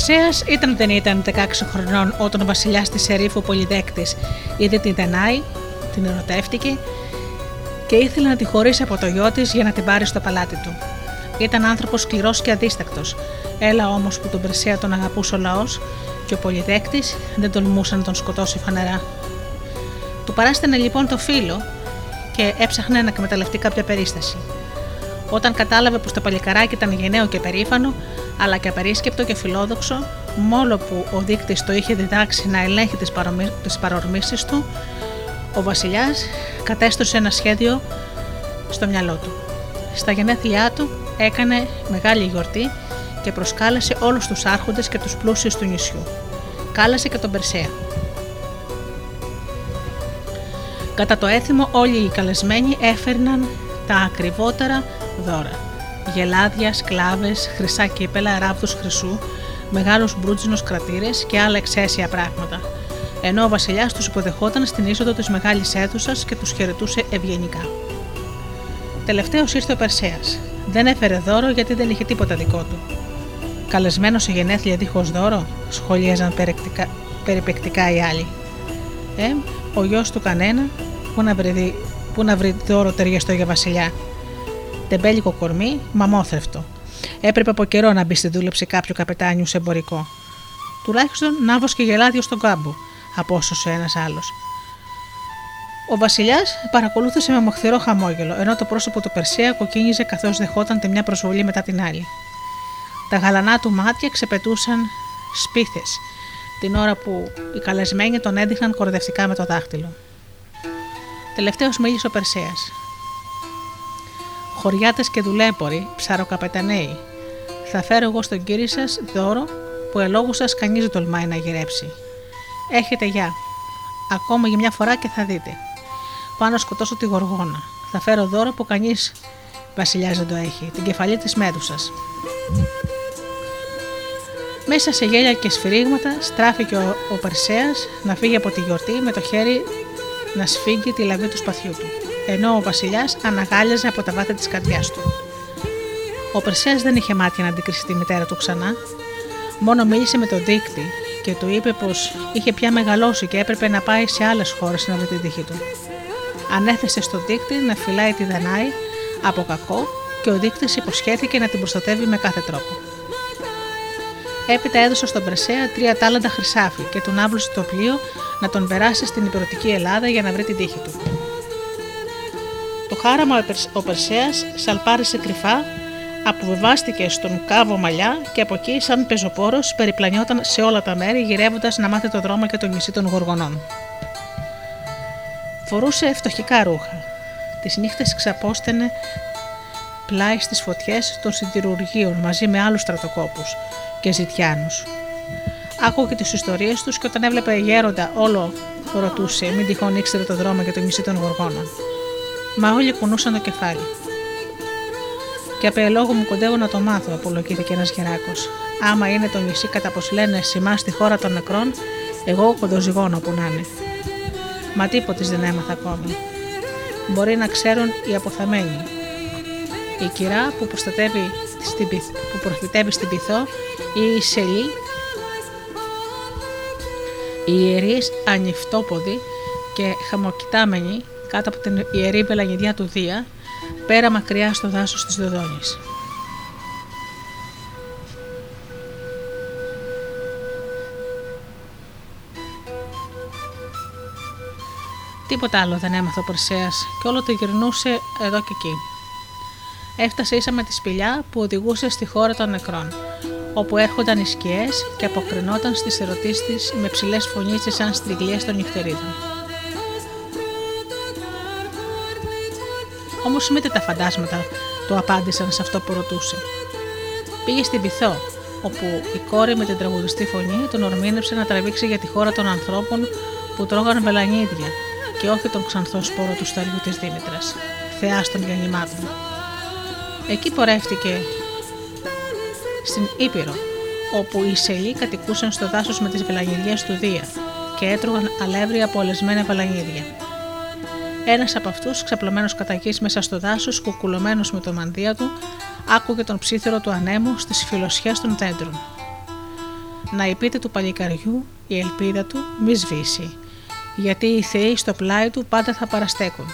Περσέα ήταν δεν ήταν 16 χρονών όταν ο βασιλιάς της Ερήφου Πολυδέκτης είδε την Δανάη, την ερωτεύτηκε και ήθελε να τη χωρίσει από το γιο της για να την πάρει στο παλάτι του. Ήταν άνθρωπος σκληρός και αδίστακτος. Έλα όμως που τον Περσέα τον αγαπούσε ο λαός και ο Πολυδέκτης δεν τολμούσε να τον σκοτώσει φανερά. Του παράστανε λοιπόν το φίλο και έψαχνε να εκμεταλλευτεί κάποια περίσταση. Όταν κατάλαβε πως το παλικαράκι ήταν γενναίο και περήφανο, αλλά και απερίσκεπτο και φιλόδοξο, μόνο που ο δείκτης το είχε διδάξει να ελέγχει τις παρορμήσεις του, ο Βασιλιάς κατέστρωσε ένα σχέδιο στο μυαλό του. Στα γενέθλιά του έκανε μεγάλη γιορτή και προσκάλεσε όλους τους άρχοντες και τους πλούσιους του νησιού. Κάλεσε και τον Περσέα. Κατά το έθιμο όλοι οι καλεσμένοι έφερναν τα ακριβότερα δώρα. Γελάδια, σκλάβες, χρυσά κύπελα, ράβδους χρυσού, μεγάλους μπρούτζινους κρατήρες και άλλα εξαίσια πράγματα. Ενώ ο βασιλιάς τους υποδεχόταν στην είσοδο της μεγάλης αίθουσας και τους χαιρετούσε ευγενικά. Τελευταίος ήρθε ο Περσέας. Δεν έφερε δώρο γιατί δεν είχε τίποτα δικό του. Καλεσμένος σε γενέθλια δίχως δώρο, σχολίαζαν περιπεκτικά οι άλλοι. Ε, ο γιος του κανένα, πού να βρει, πού να βρει δώρο ταιριαστό για βασιλιά. Τεμπέλικο κορμί, μαμόθρευτο. Έπρεπε από καιρό να μπει στη δούλεψη κάποιου καπετάνιου σε εμπορικό. Τουλάχιστον ναύος και γελάδιο στον κάμπο, απόσωσε ένας άλλος. Ο Βασιλιάς παρακολούθησε με μοχθηρό χαμόγελο, ενώ το πρόσωπο του Περσέα κοκκίνιζε καθώς δεχόταν τη μια προσβολή μετά την άλλη. Τα γαλανά του μάτια ξεπετούσαν σπίθες, την ώρα που οι καλεσμένοι τον έδειχναν κορδευτικά με το δάχτυλο. Τελευταίος μίλησε ο Περσέας. Χωριάτες και δουλέποροι, ψαροκαπεταναίοι, θα φέρω εγώ στον κύριο σας δώρο που ελόγου σας κανείς δεν τολμάει να γυρέψει. Έχετε γεια. Ακόμα για μια φορά και θα δείτε. Πάνω σκοτώσω τη γοργόνα. Θα φέρω δώρο που κανείς βασιλιάς δεν το έχει. Την κεφαλή της μέδουσας. Μέσα σε γέλια και σφυρίγματα στράφηκε ο, ο Περσέας να φύγει από τη γιορτή με το χέρι να σφίγγει τη λαβή του σπαθιού του, ενώ ο βασιλιάς αναγάλιαζε από τα βάθη της καρδιάς του. Ο Περσέας δεν είχε μάτια να αντικρίσει τη μητέρα του ξανά, μόνο μίλησε με τον δείκτη και του είπε πως είχε πια μεγαλώσει και έπρεπε να πάει σε άλλες χώρες να βρει την τύχη του. Ανέθεσε στον δείκτη να φυλάει τη Δανάη από κακό και ο δείκτης υποσχέθηκε να την προστατεύει με κάθε τρόπο. Έπειτα έδωσε στον Περσέα τρία τάλαντα χρυσάφι και τον άβλωσε το πλοίο να τον περάσει στην υπηρετική Ελλάδα για να βρει την τύχη του. Το χάραμα ο Περσέας σαλπάρισε κρυφά αποβεβάστηκε στον κάβο μαλλιά και από εκεί, σαν πεζοπόρος, περιπλανιόταν σε όλα τα μέρη, γυρεύοντας να μάθει το δρόμο και το νησί των Γοργονών. Φορούσε φτωχικά ρούχα. Τις νύχτες ξαπόστενε πλάι στις φωτιές των συντηρουργείων μαζί με άλλους στρατοκόπους και ζητιάνους. Άκουγε τις ιστορίες τους και όταν έβλεπε γέροντα, όλο ρωτούσε, μην τυχόν ήξερε το δρόμο και το νησί των Γοργόνων. Μα όλοι κουνούσαν το κεφάλι. Και απ' ελόγω μου κοντεύω να το μάθω, απολογήθηκε ένας γεράκος. Άμα είναι το νησί κατά πως λένε σημά στη χώρα των νεκρών, εγώ κοντοζυγώνω που να είναι. Μα τίποτε δεν έμαθα ακόμη. Μπορεί να ξέρουν οι αποθαμένοι. Η κυρά που, προστατεύει στην, που προφητεύει στην πυθό ή η σελή, οι ιερείς ανοιχτόποδοι και χαμοκοιτάμενοι κάτω από την ιερή πελαγιδιά του Δία πέρα μακριά στο δάσος της Δοδόνης. Τίποτα άλλο δεν έμαθε ο Περσέας και όλο το γυρνούσε εδώ και εκεί. Έφτασε ίσα με τη σπηλιά που οδηγούσε στη χώρα των νεκρών, όπου έρχονταν οι σκιές και αποκρινόταν στις ερωτήσεις της με ψηλές φωνίτσες σαν στριγλίες των νυχτερίδων. Όμως μήτε τα φαντάσματα του απάντησαν σε αυτό που ρωτούσε. Πήγε στην Πυθό, όπου η κόρη με την τραγουδιστή φωνή τον ορμήνεψε να τραβήξει για τη χώρα των ανθρώπων που τρώγαν βελανίδια και όχι τον ξανθό σπόρο του σταριού της Δήμητρας, θεάς των γεννημάτων. Εκεί πορεύτηκε στην Ήπειρο, όπου οι Σελοί κατοικούσαν στο δάσος με τις βελανιδιέ του Δία και έτρωγαν αλεύρια από ολεσμένα βελανίδια. Ένας από αυτούς, ξαπλωμένος κατά γη μέσα στο δάσος, κουκουλωμένος με το μανδύα του, άκουγε τον ψήθυρο του ανέμου στις φιλοσιές των δέντρων. να η πίτε του παλικαριού η ελπίδα του μη σβήσει, γιατί οι θεοί στο πλάι του πάντα θα παραστέκουν.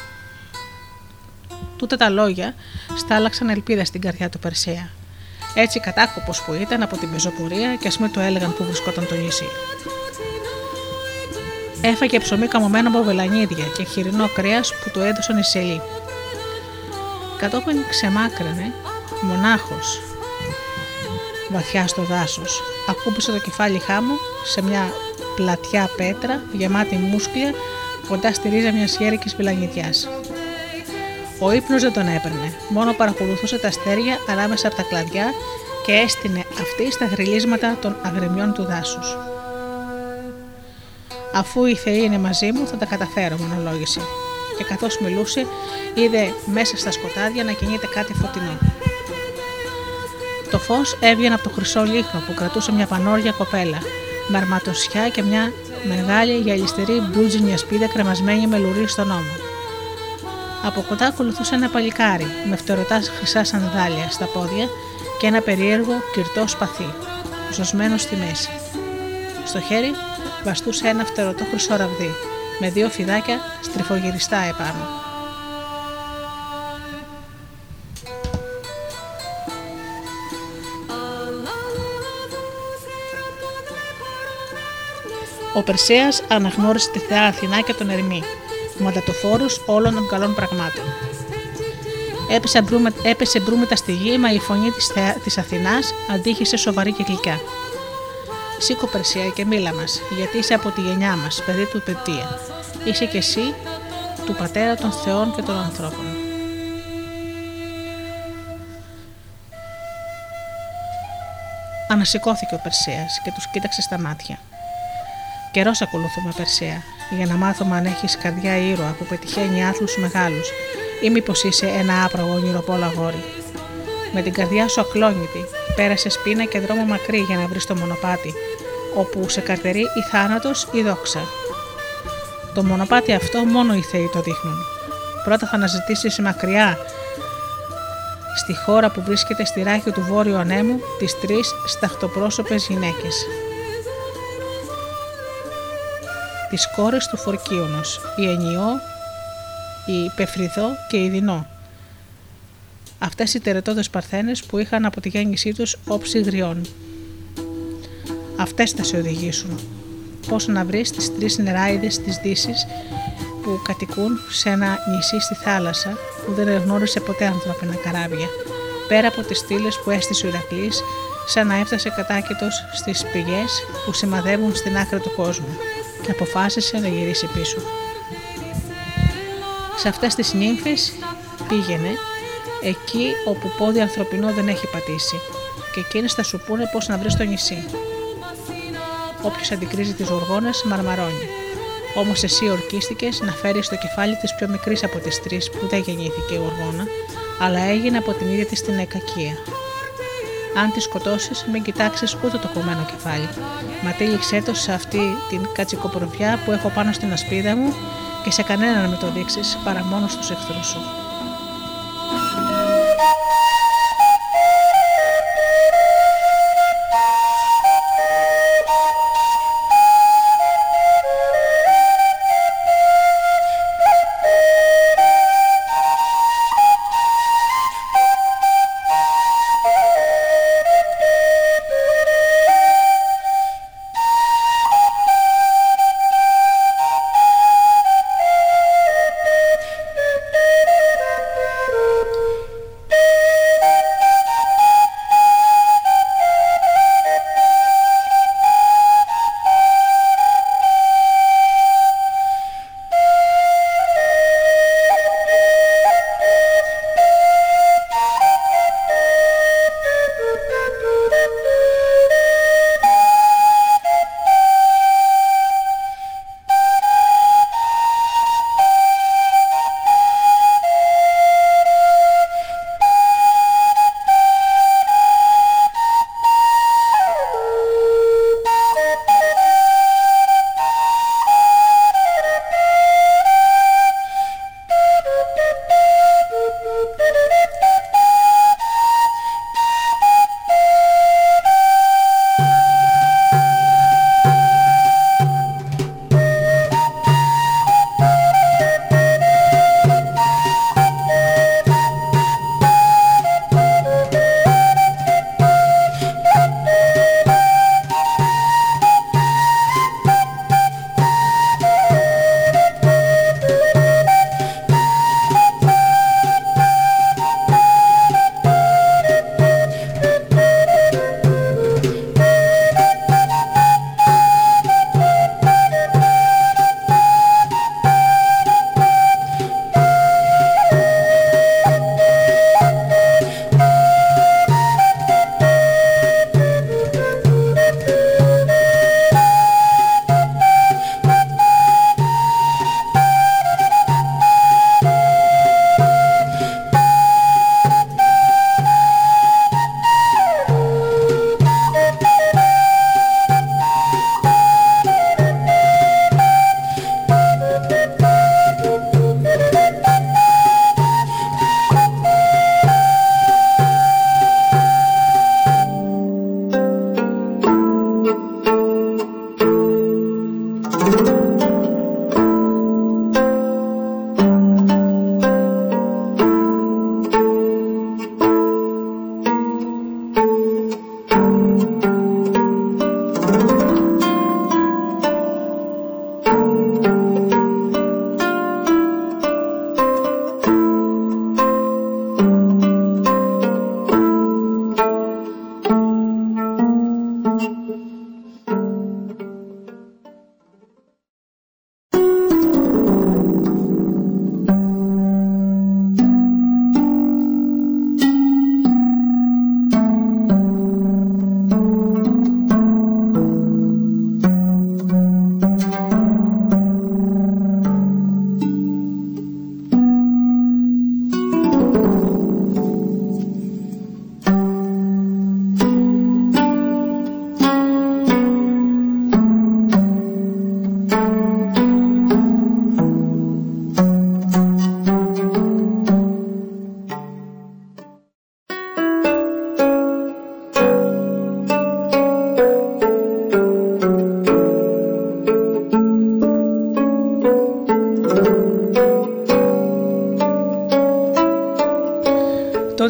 Τούτα τα λόγια στάλαξαν ελπίδα στην καρδιά του Περσέα. Έτσι κατάκοπος που ήταν από την πεζοπορία και ας μην το έλεγαν που βρισκόταν το νησί. Έφαγε ψωμί καμωμένο από βελανίδια και χοιρινό κρέας που του έδωσαν οι σελοί. Κατόπιν ξεμάκρυνε μονάχος βαθιά στο δάσος. Ακούμπησε το κεφάλι χάμου σε μια πλατιά πέτρα γεμάτη μουσκλια κοντά στη ρίζα μιας γέρικης βελανιδιάς. Ο ύπνος δεν τον έπαιρνε, μόνο παρακολουθούσε τα αστέρια ανάμεσα από τα κλαδιά και έστεινε αυτή στα γριλίσματα των αγριμιών του δάσους. Αφού οι θεοί είναι μαζί μου, θα τα καταφέρω, μονολόγησε. Και καθώς μιλούσε, είδε μέσα στα σκοτάδια να κινείται κάτι φωτεινό. Το φως έβγαινε από το χρυσό λίχο που κρατούσε μια πανόρια κοπέλα, με αρματοσιά και μια μεγάλη γυαλιστερή μπλούτζινια σπίδα κρεμασμένη με λουρί στον ώμο. Από κοντά ακολουθούσε ένα παλικάρι με φτερωτά χρυσά σανδάλια στα πόδια και ένα περίεργο κυρτό σπαθί, ζωσμένο στη μέση. Στο χέρι βαστούσε ένα φτερωτό χρυσό ραβδί, με δύο φιδάκια στριφογυριστά επάνω. Ο Περσέας αναγνώρισε τη θεά Αθηνά και τον Ερμή, μαντατοφόρους όλων των καλών πραγμάτων. Έπεσε, μπρούμε, έπεσε μπρούμετα στη γη, μα η φωνή της, θεά, της Αθηνάς αντίχησε σοβαρή και γλυκιά. Σήκω Περσία και μίλα μας, γιατί είσαι από τη γενιά μας, παιδί του Πετία. Είσαι και εσύ του πατέρα των θεών και των ανθρώπων. Ανασηκώθηκε ο Περσέας και τους κοίταξε στα μάτια. Καιρός ακολουθούμε Περσέα, για να μάθουμε αν έχεις καρδιά ήρωα που πετυχαίνει άθλους μεγάλους, ή μήπως είσαι ένα άπραγο ονειροπόλα αγόρι. Με την καρδιά σου ακλόνητη, πέρασε πείνα και δρόμο μακρύ για να βρει το μονοπάτι, όπου σε καρτερεί ή θάνατος ή δόξα. Το μονοπάτι αυτό μόνο οι θεοί το δείχνουν. Πρώτα θα αναζητήσεις μακριά στη χώρα που βρίσκεται στη ράχη του βόρειου ανέμου τις τρεις σταχτοπρόσωπες γυναίκες τις κόρες του Φορκίωνος, η Ενιό, η Πεφριδό και η Δινό. Αυτές οι τερετώδες παρθένες που είχαν από τη γέννησή τους όψη γριών. Αυτές θα σε οδηγήσουν. Πώς να βρεις τις τρεις νεράιδες της Δύσης που κατοικούν σε ένα νησί στη θάλασσα που δεν γνώρισε ποτέ ανθρώπινα καράβια, πέρα από τις στήλες που έστησε ο Ηρακλής σαν να έφτασε κατάκητος στις πηγές που σημαδεύουν στην άκρη του κόσμου και αποφάσισε να γυρίσει πίσω. Σε αυτές τις νύμφες πήγαινε εκεί όπου πόδι ανθρωπινό δεν έχει πατήσει και εκείνες θα σου πούνε πώς να βρεις το νησί. Όποιος αντικρίζει τις οργόνες μαρμαρώνει. Όμως εσύ ορκίστηκες να φέρεις το κεφάλι της πιο μικρής από τις τρεις που δεν γεννήθηκε η οργόνα, αλλά έγινε από την ίδια της την εκακία. Αν τη σκοτώσεις, μην κοιτάξεις ούτε το κομμένο κεφάλι. Μα τύλιξέ το σε αυτή την κατσικοπροβιά που έχω πάνω στην ασπίδα μου και σε κανέναν να με το δείξεις παρά μόνο στους εχθρούς σου.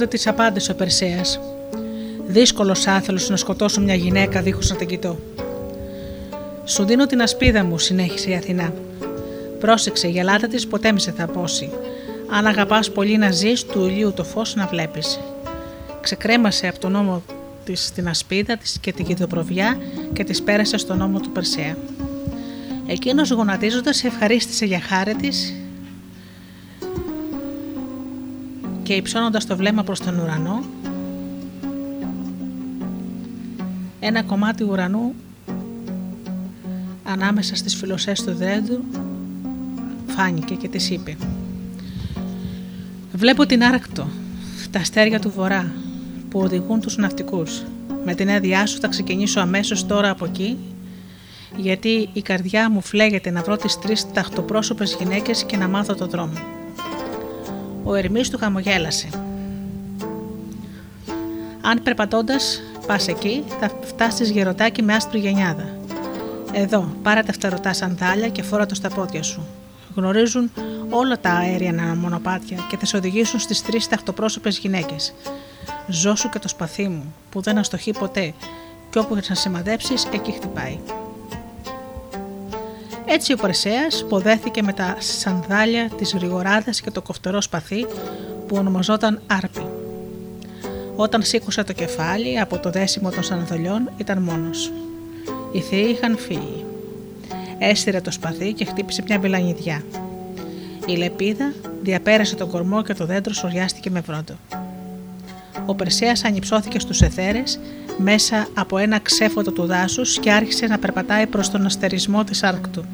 Τότε της απάντησε ο Περσέας. Δύσκολος άθελος να σκοτώσω μια γυναίκα δίχως να την κοιτώ. Σου δίνω την ασπίδα μου, συνέχισε η Αθηνά. Πρόσεξε, η Ελλάδα της ποτέ μη σε θα πώσει. Αν αγαπάς πολύ να ζεις, του ηλίου το φως να βλέπεις. Ξεκρέμασε από τον νόμο της την ασπίδα της και την κηδοπροβιά και της πέρασε στον νόμο του Περσέα. Εκείνος γονατίζοντας ευχαρίστησε για χάρη της και υψώνοντας το βλέμμα προς τον ουρανό, ένα κομμάτι ουρανού ανάμεσα στις φιλοσές του δέντρου φάνηκε και της είπε «Βλέπω την Άρκτο, τα αστέρια του βορρά που οδηγούν τους ναυτικούς. Με την άδειά σου θα ξεκινήσω αμέσως τώρα από εκεί γιατί η καρδιά μου φλέγεται να βρω τις τρεις ταχτοπρόσωπες γυναίκες και να μάθω το δρόμο». Ο Ερμής του χαμογέλασε. Αν περπατώντας πας εκεί, θα φτάσεις γερωτάκι με άσπρη γενιάδα. Εδώ, πάρε τα φτερωτά σανδάλια και φόρα το στα πόδια σου. Γνωρίζουν όλα τα αέρια μονοπάτια και θα σε οδηγήσουν στις τρεις ταχτοπρόσωπε γυναίκες. Ζώσου και το σπαθί μου, που δεν αστοχεί ποτέ, και όπου να σημαδέψει, εκεί χτυπάει. Έτσι ο Περσέας ποδέθηκε με τα σανδάλια, της ρηγοράδας και το κοφτερό σπαθί που ονομαζόταν Άρπη. Όταν σήκωσε το κεφάλι από το δέσιμο των σανδαλιών ήταν μόνος. Οι θεοί είχαν φύγει. Έστειρε το σπαθί και χτύπησε μια μπελανιδιά. Η λεπίδα διαπέρασε τον κορμό και το δέντρο σοριάστηκε με βρόντο. Ο Περσέας ανυψώθηκε στους εθέρες μέσα από ένα ξέφωτο του δάσους και άρχισε να περπατάει προς τον αστερισμό της Άρκτου.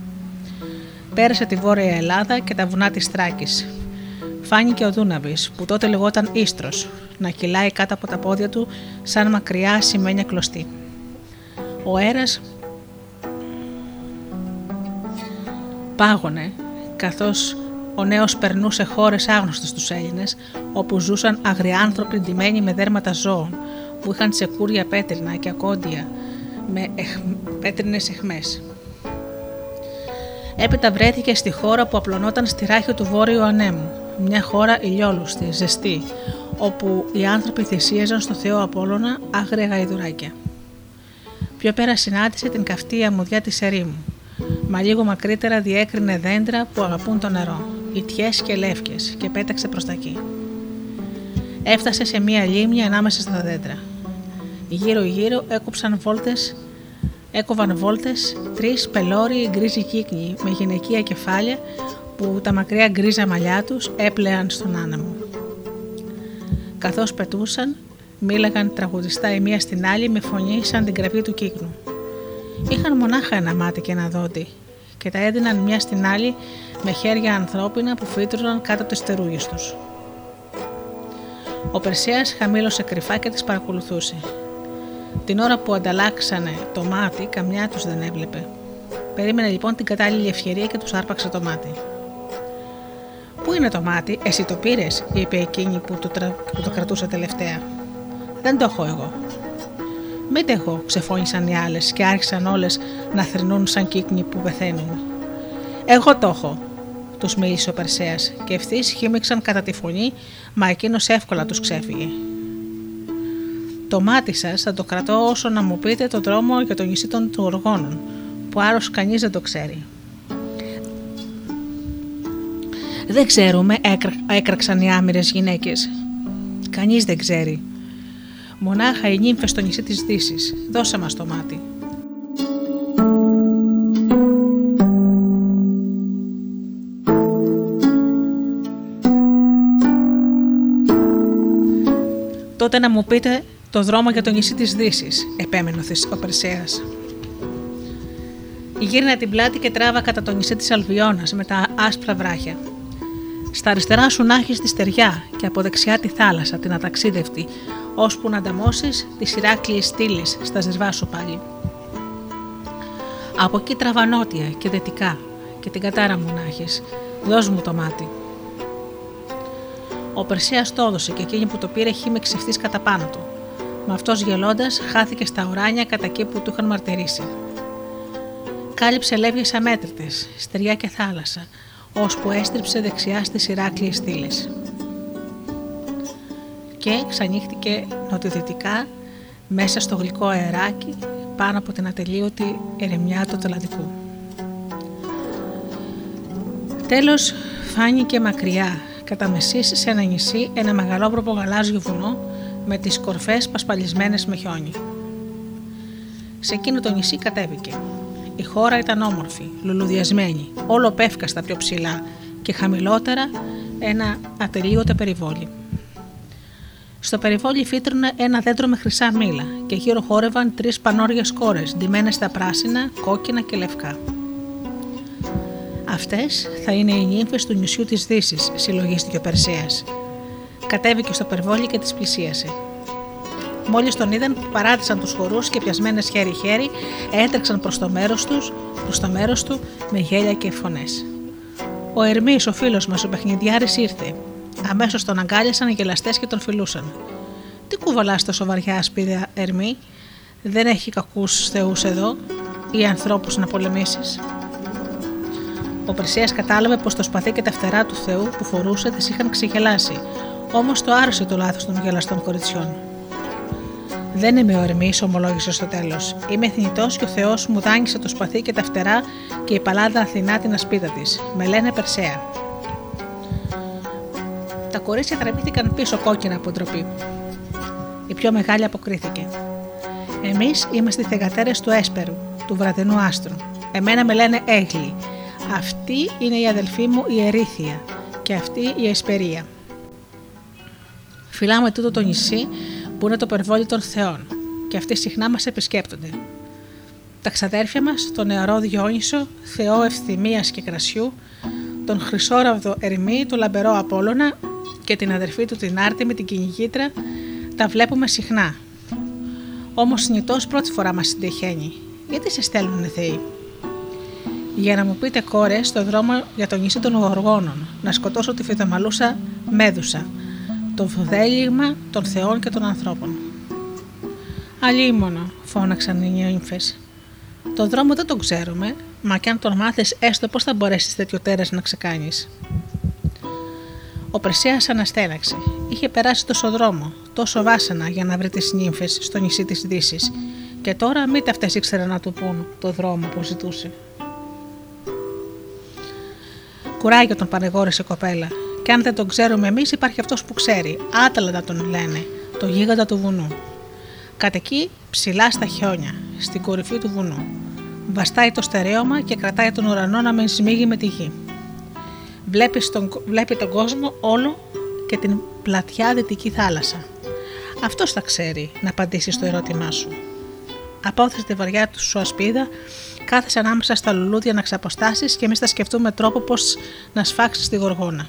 Πέρασε τη Βόρεια Ελλάδα και τα βουνά της Τράκης. Φάνηκε ο Δούναβης, που τότε λεγόταν Ίστρος, να κυλάει κάτω από τα πόδια του σαν μακριά σημαίνια κλωστή. Ο αέρας πάγωνε καθώς ο νέος περνούσε χώρες άγνωστες στους Έλληνες όπου ζούσαν αγριάνθρωποι ντυμένοι με δέρματα ζώων που είχαν τσεκούρια πέτρινα και ακόντια με εχ... πέτρινες εχμές. Έπειτα βρέθηκε στη χώρα που απλωνόταν στη ράχη του Βόρειου Ανέμου, μια χώρα ηλιόλουστη, ζεστή, όπου οι άνθρωποι θυσίαζαν στο Θεό Απόλλωνα άγρια γαϊδουράκια. Πιο πέρα συνάντησε την καυτή αμμουδιά της ερήμου. Μα λίγο μακρύτερα διέκρινε δέντρα που αγαπούν το νερό, ιτιές και λεύκες, και πέταξε προς τα εκεί. Έφτασε σε μία λίμνη ανάμεσα στα δέντρα. Γύρω-γύρω έκοψαν βόλτες έκοβαν βόλτες τρεις πελώριοι γκρίζοι κύκνοι με γυναικεία κεφάλια που τα μακριά γκρίζα μαλλιά τους έπλεαν στον άνεμο. Καθώς πετούσαν, μίλαγαν τραγουδιστά η μία στην άλλη με φωνή σαν την κραυγή του κύκνου. Είχαν μονάχα ένα μάτι και ένα δόντι και τα έδιναν μια στην άλλη με χέρια ανθρώπινα που φύτρωναν κάτω από τις τερούγες τους. Ο Περσέας χαμήλωσε κρυφά και τις παρακολουθούσε. Την ώρα που ανταλλάξανε το μάτι, καμιά τους δεν έβλεπε. Περίμενε λοιπόν την κατάλληλη ευκαιρία και τους άρπαξε το μάτι. Πού είναι το μάτι, εσύ το πήρες, είπε εκείνη που το, που το κρατούσε τελευταία. Δεν το έχω εγώ. Μην έχω, ξεφώνησαν οι άλλες και άρχισαν όλες να θρυνούν σαν κύκνοι που πεθαίνουν. Εγώ το έχω, τους μίλησε ο Περσέα και ευθύς χύμηξαν κατά τη φωνή, μα εκείνος εύκολα τους ξέφυγε. Το μάτι σας θα το κρατώ όσο να μου πείτε το δρόμο για το νησί των οργώνων, που άλλο κανείς δεν το ξέρει. Δεν ξέρουμε, έκραξαν οι άμυρες γυναίκες. Κανείς δεν ξέρει. Μονάχα οι νύμφες στο νησί της Δύσης. Δώσε μας το μάτι. Τότε να μου πείτε το δρόμο για το νησί της Δύσης, επέμενε ο Περσέας. Γύρνα την πλάτη και τράβα κατά το νησί της Αλβιώνας με τα άσπρα βράχια. Στα αριστερά σου να έχεις τη στεριά και από δεξιά τη θάλασσα, την αταξίδευτη, ώσπου να ανταμώσεις τη σειράκλειε στήλης στα ζερβά σου πάλι. Από εκεί τραβά νότια και δυτικά και την κατάρα μου να έχεις. Δώσ' μου το μάτι. Ο Περσία το έδωσε και εκείνη που το πήρε χύμεξε ευθύ κατά πάνω του. Μα αυτός γελώντας χάθηκε στα ουράνια κατά εκεί που του είχαν μαρτυρήσει. Κάλυψε λεύγες αμέτρητες, στεριά και θάλασσα, ώσπου έστριψε δεξιά στις Ηράκλειες στήλες. και ξανύχτηκε νοτιοδυτικά μέσα στο γλυκό αεράκι πάνω από την ατελείωτη ερημιά του Ατλαντικού. Τέλος φάνηκε μακριά, κατά μεσής σε ένα νησί, ένα μεγαλόπροπο γαλάζιο βουνό με τις κορφές πασπαλισμένες με χιόνι. Σε εκείνο το νησί κατέβηκε. Η χώρα ήταν όμορφη, λουλουδιασμένη, όλο πεύκαστα πιο ψηλά και χαμηλότερα ένα ατελείωτο περιβόλι. Στο περιβόλι φύτρωνε ένα δέντρο με χρυσά μήλα και γύρω χόρευαν τρεις πανόριες κόρες, ντυμένες στα πράσινα, κόκκινα και λευκά. Αυτές θα είναι οι νύμφες του νησιού της Δύσης, συλλογίστηκε ο Περσέας. Κατέβηκε στο περιβόλι και τις πλησίασε. Μόλις τον είδαν, παράτησαν τους χορούς και πιασμένες χέρι-χέρι έτρεξαν προς το μέρος τους, προς το μέρος του με γέλια και φωνές. Ο Ερμής, ο φίλος μας, ο παιχνιδιάρης, ήρθε. Αμέσως τον αγκάλιασαν οι γελαστές και τον φιλούσαν. Τι κουβαλάς τόσο βαριά, σπίδα Ερμή, δεν έχει κακούς θεούς εδώ ή ανθρώπους να πολεμήσεις; Ο Περσία κατάλαβε πως το σπαθί και τα φτερά του Θεού που φορούσε τις είχαν ξεγελάσει, όμως το άρεσε το λάθος των γελαστών κοριτσιών. Δεν είμαι ορμή, ομολόγησε στο τέλος. Είμαι θνητός και ο Θεός μου δάνεισε το σπαθί και τα φτερά και η παλάδα Αθηνά την ασπίδα της. Με λένε Περσέα. Τα κορίτσια τραβήθηκαν πίσω κόκκινα από ντροπή. Η πιο μεγάλη αποκρίθηκε. Εμείς είμαστε οι θεγατέρες του Έσπερου, του βραδινού άστρου. Εμένα με λένε Έγλη. Αυτή είναι η αδελφή μου η Ερήθια και αυτή η Εσπερία. Φυλάμε τούτο το νησί που είναι το περιβόλι των Θεών και αυτοί συχνά μας επισκέπτονται. Τα ξαδέρφια μας, τον νεαρό Διόνυσο, Θεό ευθυμίας και κρασιού, τον χρυσόραβδο Ερμή, τον λαμπερό Απόλλωνα και την αδερφή του την Άρτεμη, την κυνηγήτρα, τα βλέπουμε συχνά. Όμως συνητό πρώτη φορά μας συντεχαίνει. Γιατί σε στέλνουν θεοί; Για να μου πείτε κόρε στο δρόμο για το νησί των Γοργόνων, να σκοτώσω τη φιδομαλούσα Μέδουσα, το φοδέλιγμα των θεών και των ανθρώπων. Αλίμονο, φώναξαν οι νύμφες. Το δρόμο δεν τον ξέρουμε, μα κι αν τον μάθεις έστω πώς θα μπορέσεις τέτοιο τέρας να ξεκάνεις. Ο Περσέας αναστέναξε. Είχε περάσει τόσο δρόμο, τόσο βάσανα για να βρει τις νύμφες στο νησί της Δύσης και τώρα μήτε αυτές ήξεραν να του πούν το δρόμο που ζητούσε. Κουράγιο τον παρεγόρησε κοπέλα και αν δεν τον ξέρουμε εμείς, υπάρχει αυτός που ξέρει. Άταλαντα τον λένε, το γίγαντα του βουνού. Κατ' εκεί, ψηλά στα χιόνια, στην κορυφή του βουνού. Βαστάει το στερέωμα και κρατάει τον ουρανό να μην σμίγει με τη γη. Βλέπει τον, βλέπει τον κόσμο όλο και την πλατιά δυτική θάλασσα. Αυτός θα ξέρει να απαντήσει στο ερώτημά σου. Απόθεσε τη βαριά του σου ασπίδα, κάθεσαι ανάμεσα στα λουλούδια να ξαποστάσεις και εμείς θα σκεφτούμε τρόπο πώς να σφάξεις τη γοργόνα.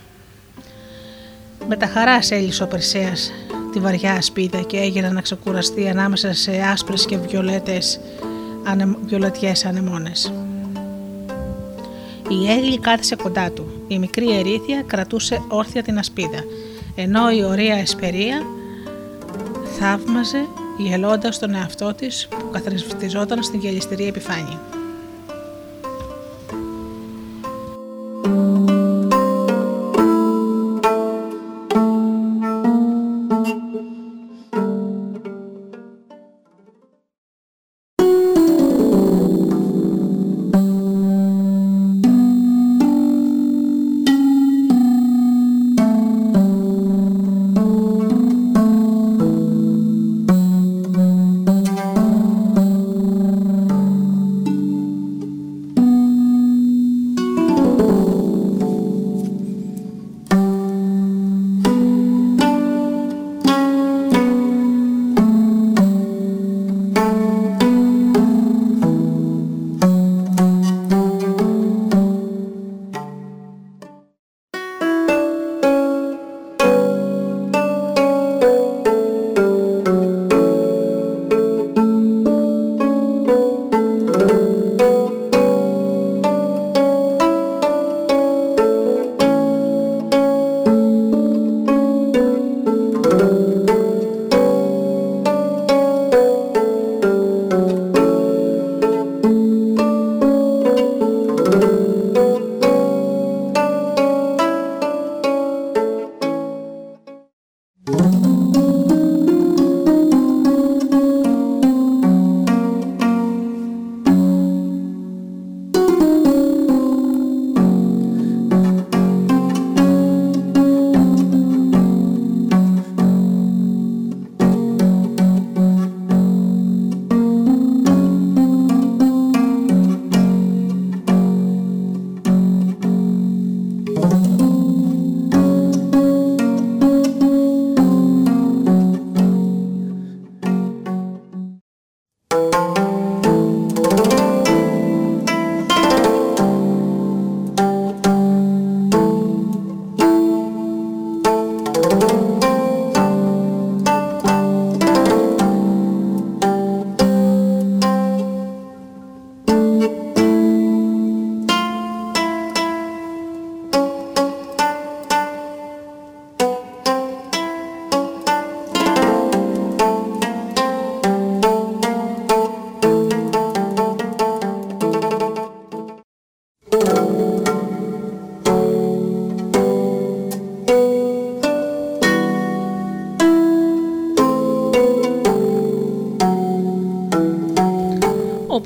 Με τα χαράς έλυσε ο Περσέας τη βαριά ασπίδα και έγινε να ξεκουραστεί ανάμεσα σε άσπρες και βιολέτες, ανε, βιολετιές ανεμόνες. Η Έγλη κάθισε κοντά του. Η μικρή ερήθια κρατούσε όρθια την ασπίδα, ενώ η ωραία Εσπερία θαύμαζε γελώντας τον εαυτό της που καθρεφτιζόταν στην γελιστερή επιφάνεια.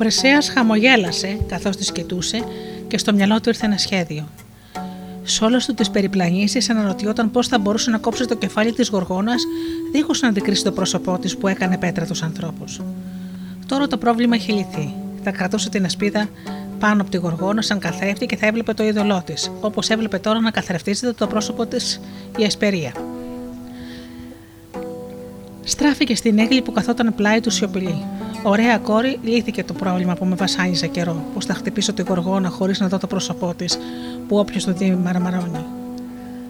Περσέα χαμογέλασε καθώς τη κοιτούσε και στο μυαλό του ήρθε ένα σχέδιο. Σε όλες του τις περιπλανήσεις αναρωτιόταν πώς θα μπορούσε να κόψει το κεφάλι της Γοργόνας δίχως να αντικρίσει το πρόσωπό της που έκανε πέτρα τους ανθρώπους. Τώρα το πρόβλημα είχε λυθεί. Θα κρατούσε την ασπίδα πάνω από τη Γοργόνα σαν καθρέφτη και θα έβλεπε το είδωλό της, όπως έβλεπε τώρα να καθρεφτίζεται το πρόσωπο της η Εσπερία. Στράφηκε στην έγκλη που καθόταν πλάι του σιωπηλή. Ωραία κόρη, λύθηκε το πρόβλημα που με βασάνιζε καιρό. Πώ θα χτυπήσω την γοργόνα χωρίς να δω το πρόσωπό της, που όποιος το δει μαραμαρώνει.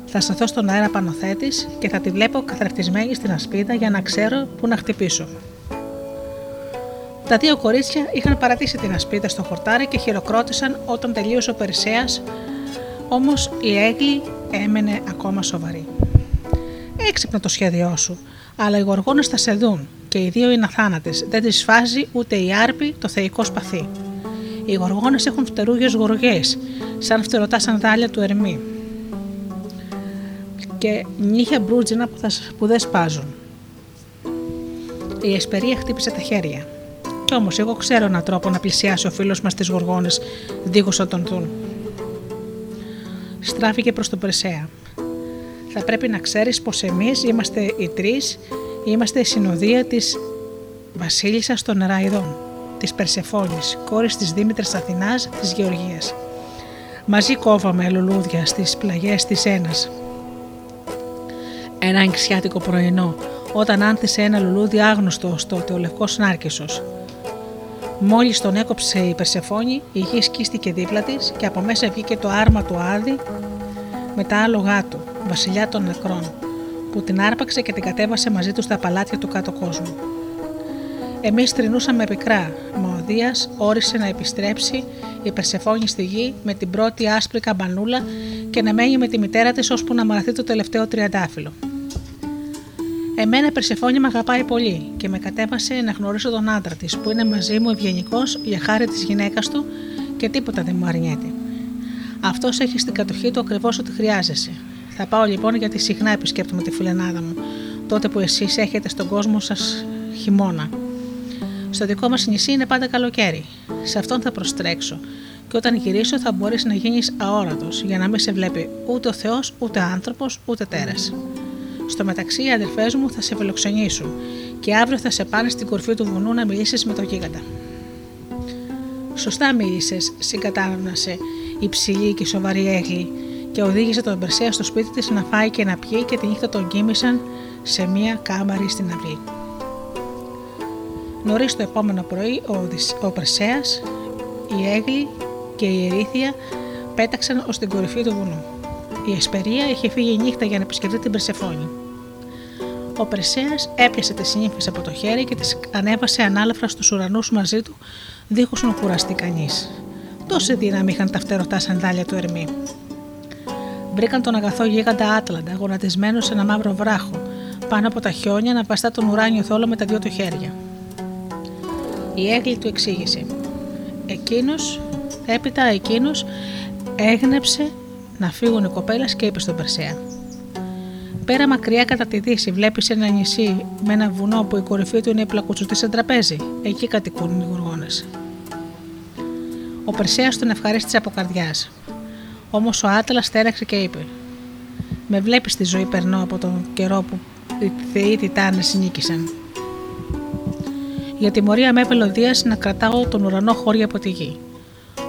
Θα σταθώ στον αέρα πάνω θέτης και θα τη βλέπω καθρεφτισμένη στην ασπίδα για να ξέρω πού να χτυπήσω. Τα δύο κορίτσια είχαν παρατήσει την ασπίδα στο χορτάρι και χειροκρότησαν όταν τελείωσε ο Περσέα, όμως η έγκλη έμενε ακόμα σοβαρή. Έξυπνο το σχέδιό σου, αλλά οι γοργόνες θα σε δουν και οι δύο είναι αθάνατε. Δεν τις φάζει ούτε η άρπη το θεϊκό σπαθί. Οι γοργόνες έχουν φτερούγες γοργές, σαν φτερωτά σανδάλια του Ερμή. Και νύχια μπρούτζινα που, θα, που δεν σπάζουν. Η Εσπερία χτύπησε τα χέρια. Κι όμως, εγώ ξέρω έναν τρόπο να πλησιάσει ο φίλος μας τις γοργόνες, δίχω τον δουν. Στράφηκε προς τον Περσέα. Θα πρέπει να ξέρεις πως εμείς είμαστε οι τρεις Είμαστε η συνοδεία της βασίλισσας των Ραϊδών, της Περσεφόνης, κόρης της Δήμητρας Αθηνάς της Γεωργίας. Μαζί κόβαμε λουλούδια στις πλαγιές της Ένας. Ένα ανοιξιάτικο πρωινό, όταν άνθησε ένα λουλούδι άγνωστο ως τότε ο λευκός Νάρκησος. Μόλις τον έκοψε η Περσεφόνη, η γη σκίστηκε δίπλα της και από μέσα βγήκε το άρμα του Άδη με τα άλογά του, βασιλιά των νεκρών που την άρπαξε και την κατέβασε μαζί του στα παλάτια του κάτω κόσμου. Εμείς τρινούσαμε πικρά, μα ο Δία όρισε να επιστρέψει η Περσεφόνη στη γη με την πρώτη άσπρη καμπανούλα και να μένει με τη μητέρα της ώσπου να μαραθεί το τελευταίο τριαντάφυλλο. Εμένα η Περσεφόνη με αγαπάει πολύ και με κατέβασε να γνωρίσω τον άντρα της που είναι μαζί μου ευγενικός για χάρη της γυναίκας του και τίποτα δεν μου αρνιέται. Αυτός έχει στην κατοχή του ακριβώς ό,τι χρειάζεσαι. Θα πάω λοιπόν γιατί συχνά επισκέπτομαι τη φιλενάδα μου, τότε που εσείς έχετε στον κόσμο σας χειμώνα. Στο δικό μας νησί είναι πάντα καλοκαίρι. Σε αυτόν θα προστρέξω και όταν γυρίσω θα μπορείς να γίνεις αόρατος για να μην σε βλέπει ούτε ο Θεός, ούτε άνθρωπος, ούτε τέρα. Στο μεταξύ, οι αδερφές μου θα σε φιλοξενήσουν και αύριο θα σε πάνε στην κορφή του βουνού να μιλήσεις με τον γίγαντα. Σωστά μίλησες, συγκατάνασε η ψηλή και σοβαρή έγλη και οδήγησε τον Περσέα στο σπίτι της να φάει και να πιει και τη νύχτα τον κοίμησαν σε μία κάμαρη στην αυλή. Νωρίς το επόμενο πρωί ο, ο Περσέας, η Έγλη και η Ερήθια πέταξαν ως την κορυφή του βουνού. Η Εσπερία είχε φύγει νύχτα για να επισκεφτεί την Περσεφόνη. Ο Περσέας έπιασε τις νύμφες από το χέρι και τις ανέβασε ανάλαφρα στους ουρανούς μαζί του, δίχως να κουραστεί κανείς. Τόση δύναμη είχαν τα φτερωτά σανδάλια του Ερμή βρήκαν τον αγαθό γίγαντα Άτλαντα γονατισμένο σε ένα μαύρο βράχο, πάνω από τα χιόνια να παστά τον ουράνιο θόλο με τα δυο του χέρια. Η έγκλη του εξήγησε. Εκείνος, έπειτα εκείνος, έγνεψε να φύγουν οι κοπέλες και είπε στον Περσέα. Πέρα μακριά κατά τη δύση, βλέπεις ένα νησί με ένα βουνό που η κορυφή του είναι πλακουτσουτής σε τραπέζι. Εκεί κατοικούν οι γουργόνε. Ο Περσέας τον ευχαρίστησε από καρδιάς. Όμως ο Άτλας στέραξε και είπε: Με βλέπεις τη ζωή περνώ από τον καιρό που οι θεοί Τιτάνες νίκησαν. Για τιμωρία με έπελε να κρατάω τον ουρανό χώρια από τη γη.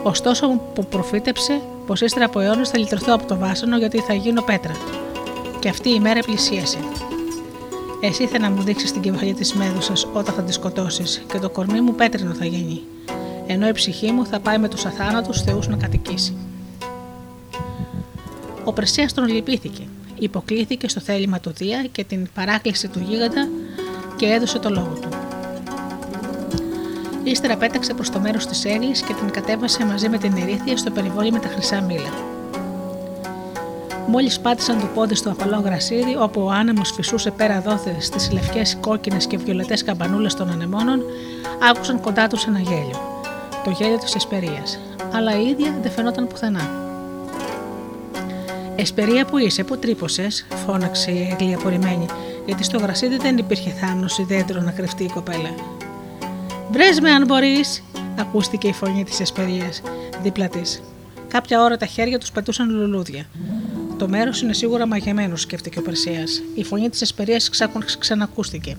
Ωστόσο που προφήτεψε πως ύστερα από αιώνες θα λυτρωθώ από το βάσανο γιατί θα γίνω πέτρα. Και αυτή η μέρα πλησίασε. Εσύ θα να μου δείξεις την κεφαλή της μέδουσα όταν θα τη σκοτώσεις, και το κορμί μου πέτρινο θα γίνει. Ενώ η ψυχή μου θα πάει με τους αθάνατους θεούς να κατοικήσει. Ο Πρεσία τον λυπήθηκε. Υποκλήθηκε στο θέλημα του Δία και την παράκληση του γίγαντα και έδωσε το λόγο του. Ύστερα πέταξε προς το μέρος της Έγλη και την κατέβασε μαζί με την Ερήθεια στο περιβόλι με τα χρυσά μήλα. Μόλις πάτησαν το πόδι στο απαλό γρασίδι, όπου ο άνεμος φυσούσε πέρα δόθε στις λευκές, κόκκινες και βιολετές καμπανούλες των ανεμόνων, άκουσαν κοντά τους ένα γέλιο. Το γέλιο της Εσπερίας. Αλλά η ίδια δεν φαινόταν πουθενά. Εσπερία που είσαι, που τρύπωσες, φώναξε η Έγλη απορριμμένη, γιατί στο γρασίδι δεν υπήρχε θάμνο ή δέντρο να κρυφτεί η κοπέλα. Βρες με αν μπορείς, ακούστηκε η φωνή της Εσπερίας δίπλα της. Κάποια ώρα τα χέρια τους πετούσαν λουλούδια. Το μέρος είναι σίγουρα μαγεμένος, σκέφτηκε ο Περσία. Η φωνή της Εσπερίας ξανακούστηκε.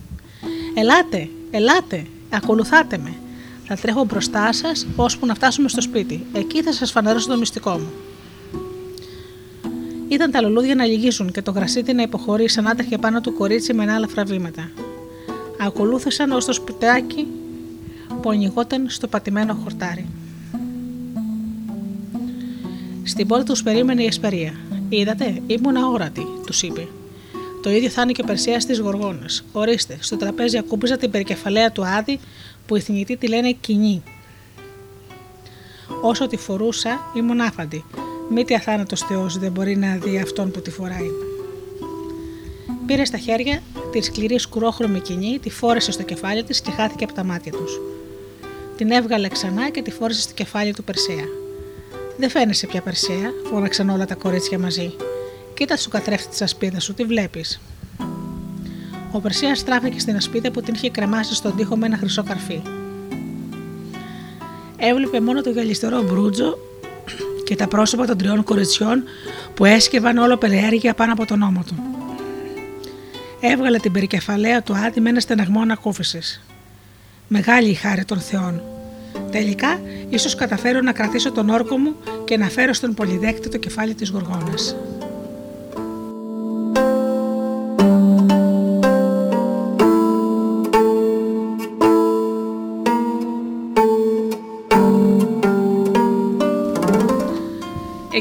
Ελάτε, ελάτε, ακολουθάτε με. Θα τρέχω μπροστά σας ώσπου να φτάσουμε στο σπίτι. Εκεί θα σας φανερώσω το μυστικό μου. Ήταν τα λουλούδια να λυγίσουν και το γρασίδι να υποχωρεί σαν άτρεχε πάνω του κορίτσι με άλλα φραβήματα. Ακολούθησαν ως το σπιτάκι που ανοιγόταν στο πατημένο χορτάρι. Στην πόρτα τους περίμενε η Εσπερία. Είδατε, ήμουν αόρατη, τους είπε. Το ίδιο θα είναι και ο Περσία στις Γοργόνες. Ορίστε, στο τραπέζι ακούμπηζα την περικεφαλαία του Άδη που οι θνητοί τη λένε κοινή. Όσο τη φορούσα, ήμουν άφαντη. Μήτι αθάνατος Θεός δεν μπορεί να δει αυτόν που τη φοράει. Πήρε στα χέρια τη σκληρή σκουρόχρωμη κοινή, τη φόρεσε στο κεφάλι της και χάθηκε από τα μάτια τους. Την έβγαλε ξανά και τη φόρεσε στο κεφάλι του Περσέα. Δεν φαίνεσαι πια Περσέα, φώναξαν όλα τα κορίτσια μαζί. Κοίτα στο καθρέφτη τη ασπίδα σου, τι βλέπεις. Ο Περσέας στράφηκε στην ασπίδα που την είχε κρεμάσει στον τοίχο με ένα χρυσό καρφί. Έβλεπε μόνο το γυαλιστερό μπρούτζο και τα πρόσωπα των τριών κοριτσιών που έσκευαν όλο περιέργεια πάνω από τον ώμο του. Έβγαλε την περικεφαλαία του Άδη με ένα στεναγμό ανακούφισης. Μεγάλη η χάρη των Θεών. Τελικά, ίσως καταφέρω να κρατήσω τον όρκο μου και να φέρω στον πολυδέκτη το κεφάλι της γοργόνας.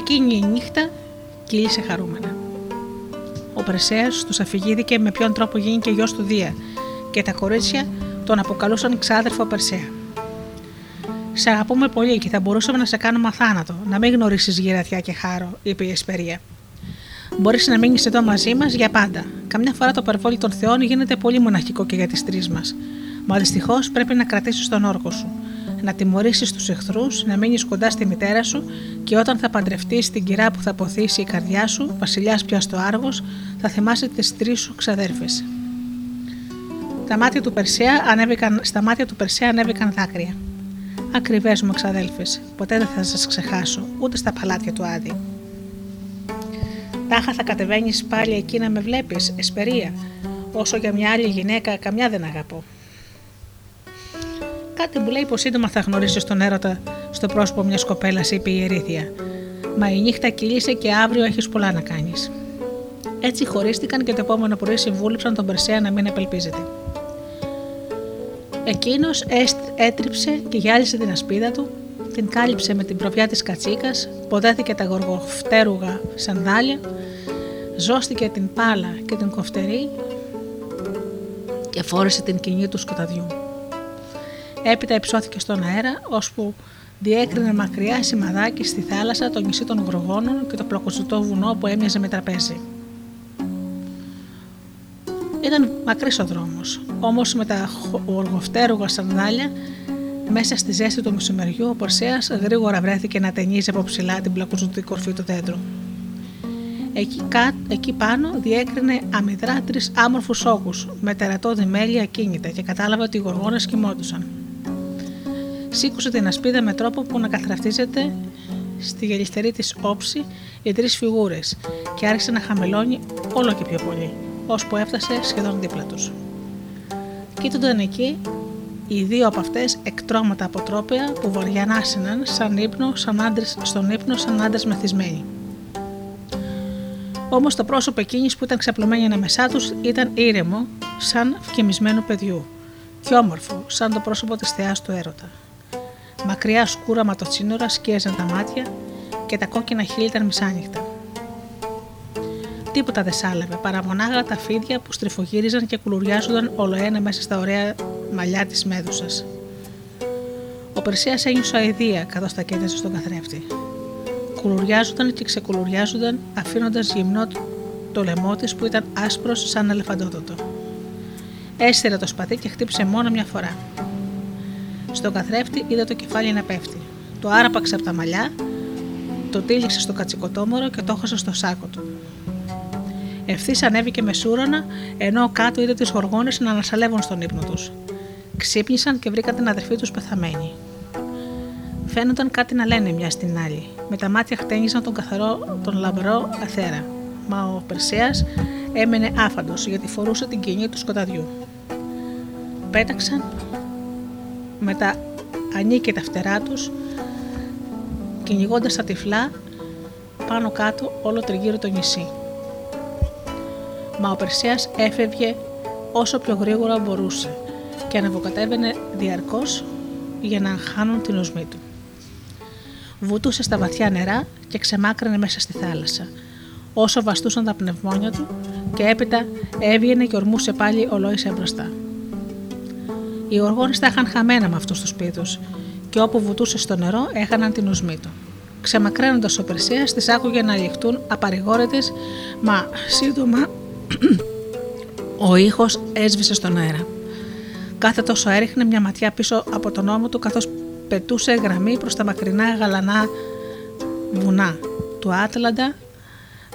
Εκείνη η νύχτα κύλησε χαρούμενα. Ο Πρεσέας τους αφηγήθηκε με ποιον τρόπο και γιος του Δία και τα κορίτσια τον αποκαλούσαν ξάδερφο Περσέα. Σε αγαπούμε πολύ και θα μπορούσαμε να σε κάνουμε αθάνατο, να μην γνωρίσεις γυρατιά και χάρο, είπε η Εσπερία. Μπορείς να μείνεις εδώ μαζί μας για πάντα. Καμιά φορά το περιβόλι των Θεών γίνεται πολύ μοναχικό και για τις τρεις μας. Μα δυστυχώς πρέπει να κρατήσεις τον όρκο σου. Να τιμωρήσεις τους εχθρούς, να μείνεις κοντά στη μητέρα σου και όταν θα παντρευτείς την κυρά που θα ποθήσει η καρδιά σου, βασιλιάς πια στο άργος, θα θυμάσαι τις τρεις σου ξαδέρφες. Τα μάτια του Περσέα ανέβηκαν, στα μάτια του Περσέα ανέβηκαν δάκρυα. Ακριβές μου εξαδέλφε, ποτέ δεν θα σας ξεχάσω, ούτε στα παλάτια του Άδη. Τάχα θα κατεβαίνεις πάλι εκεί να με βλέπεις, εσπερία, όσο για μια άλλη γυναίκα καμιά δεν αγαπώ. Κάτι μου λέει πως σύντομα θα γνωρίσει τον έρωτα στο πρόσωπο μιας κοπέλας, είπε η Ερήθεια. Μα η νύχτα κυλήσε και αύριο έχεις πολλά να κάνεις. Έτσι χωρίστηκαν και το επόμενο πρωί συμβούλεψαν τον Περσέα να μην απελπίζεται. Εκείνος έτριψε και γυάλισε την ασπίδα του, την κάλυψε με την προβιά της κατσίκας, ποδέθηκε τα γοργοφτέρουγα σανδάλια, ζώστηκε την πάλα και την κοφτερή και φόρεσε την κοινή του σκοταδιού. Έπειτα υψώθηκε στον αέρα, ώσπου διέκρινε μακριά σημαδάκι στη θάλασσα το νησί των Γρογόνων και το πλακοζωτό βουνό που έμοιαζε με τραπέζι. Ήταν μακρύς ο δρόμος, όμως με τα οργοφτέρουγα σανδάλια μέσα στη ζέστη του μεσημεριού, ο Πορσέα γρήγορα βρέθηκε να ταινίζει από ψηλά την πλακουζουτή κορφή του δέντρου. Εκεί, εκεί πάνω διέκρινε αμυδρά τρεις άμορφους όγκους με τερατώδη μέλη ακίνητα και κατάλαβε ότι οι γοργόνε κοιμόντουσαν. Σήκωσε την ασπίδα με τρόπο που να καθραυτίζεται στη γελιστερή της όψη οι τρεις φιγούρες και άρχισε να χαμελώνει όλο και πιο πολύ, ώσπου έφτασε σχεδόν δίπλα τους. Κοίτονταν εκεί οι δύο από αυτές εκτρώματα αποτρόπαια που βαριανάσιναν σαν ύπνο, σαν άντρες, στον ύπνο σαν άντρες μεθυσμένοι. Όμως το πρόσωπο εκείνης που ήταν ξαπλωμένη ανάμεσά τους ήταν ήρεμο, σαν φκεμισμένου παιδιού, και όμορφο, σαν το πρόσωπο της θεάς του έρωτα. Μακριά σκούρα ματοτσίνορα σκίαζαν τα μάτια και τα κόκκινα χείλη ήταν μισάνυχτα. Τίποτα δεν σάλευε, παρά μονάχα τα φίδια που στριφογύριζαν και κουλουριάζονταν ολοένα μέσα στα ωραία μαλλιά της μέδουσας. Ο Περσία ένιωσε αηδία καθώς τα κέντρωσε στον καθρέφτη. Κουλουριάζονταν και ξεκουλουριάζονταν, αφήνοντας γυμνό το λαιμό της που ήταν άσπρο σαν ελεφαντόδοτο. Έστερε το σπαθί και χτύπησε μόνο μια φορά. Στον καθρέφτη είδε το κεφάλι να πέφτει. Το άραπαξε από τα μαλλιά, το τύλιξε στο κατσικοτόμορο και το έχωσε στο σάκο του. Ευθύς ανέβηκε με σούρανα, ενώ κάτω είδε τις γοργόνε να ανασαλεύουν στον ύπνο τους. Ξύπνησαν και βρήκαν την αδερφή τους πεθαμένη. Φαίνονταν κάτι να λένε μια στην άλλη. Με τα μάτια χτένιζαν τον καθαρό, τον λαμπρό αθέρα. Μα ο Περσέας έμενε άφαντος γιατί φορούσε την κοινή του σκοταδιού. Πέταξαν με τα ανίκαιτα φτερά τους κυνηγώντας τα τυφλά πάνω κάτω όλο τριγύρω το νησί. Μα ο Περσέας έφευγε όσο πιο γρήγορα μπορούσε και ανεβοκατέβαινε διαρκώς για να χάνουν την οσμή του. Βουτούσε στα βαθιά νερά και ξεμάκρανε μέσα στη θάλασσα, όσο βαστούσαν τα πνευμόνια του και έπειτα έβγαινε και ορμούσε πάλι ολόισε μπροστά. Οι οργόνε τα είχαν χαμένα με αυτούς τους σπίτου και όπου βουτούσε στο νερό έχαναν την οσμή του. Ξεμακραίνοντας ο Περσίας, τις άκουγε να λιχτούν απαρηγόρετε, μα σύντομα ο ήχος έσβησε στον αέρα. Κάθε τόσο έριχνε μια ματιά πίσω από τον ώμο του καθώς πετούσε γραμμή προς τα μακρινά γαλανά βουνά του Άτλαντα,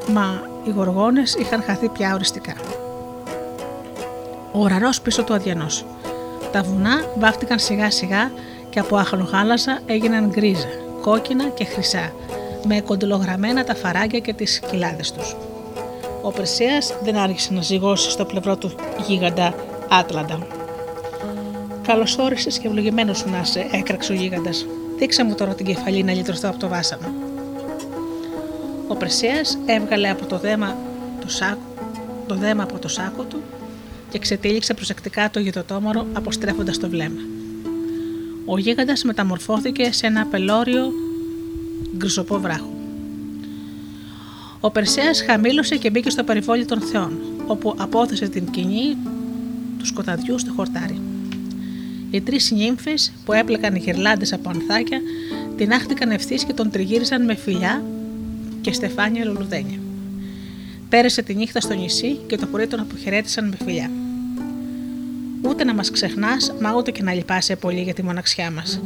μα οι γοργόνες είχαν χαθεί πια οριστικά. Ο ουρανός πίσω του αδιανός. Τα βουνά βάφτηκαν σιγά σιγά και από αχλογάλαζα έγιναν γκρίζα, κόκκινα και χρυσά, με κοντιλογραμμένα τα φαράγγια και τις κοιλάδες τους. Ο Περσέας δεν άρχισε να ζυγώσει στο πλευρό του γίγαντα Άτλαντα. Καλώ όρισε και ευλογημένος σου να είσαι, έκραξε ο γίγαντας. Δείξε μου τώρα την κεφαλή να λυτρωθώ από το βάσανο. Ο Περσέας έβγαλε από το δέμα το, σάκο, το δέμα από το σάκο του και ξετύλιξε προσεκτικά το γητοτόμορο αποστρέφοντας το βλέμμα. Ο γίγαντας μεταμορφώθηκε σε ένα πελώριο γκρισοπό βράχο. Ο Περσέας χαμήλωσε και μπήκε στο περιβόλι των θεών, όπου απόθεσε την κοινή του σκοταδιού στο χορτάρι. Οι τρεις νύμφες που έπλεκαν γυρλάντε από ανθάκια την άχτηκαν ευθύς και τον τριγύρισαν με φιλιά και στεφάνια λουλουδένια. Πέρασε τη νύχτα στο νησί και το πρωί τον αποχαιρέτησαν με φιλιά. Ούτε να μας ξεχνάς, μα ούτε και να λυπάσαι πολύ για τη μοναξιά μας.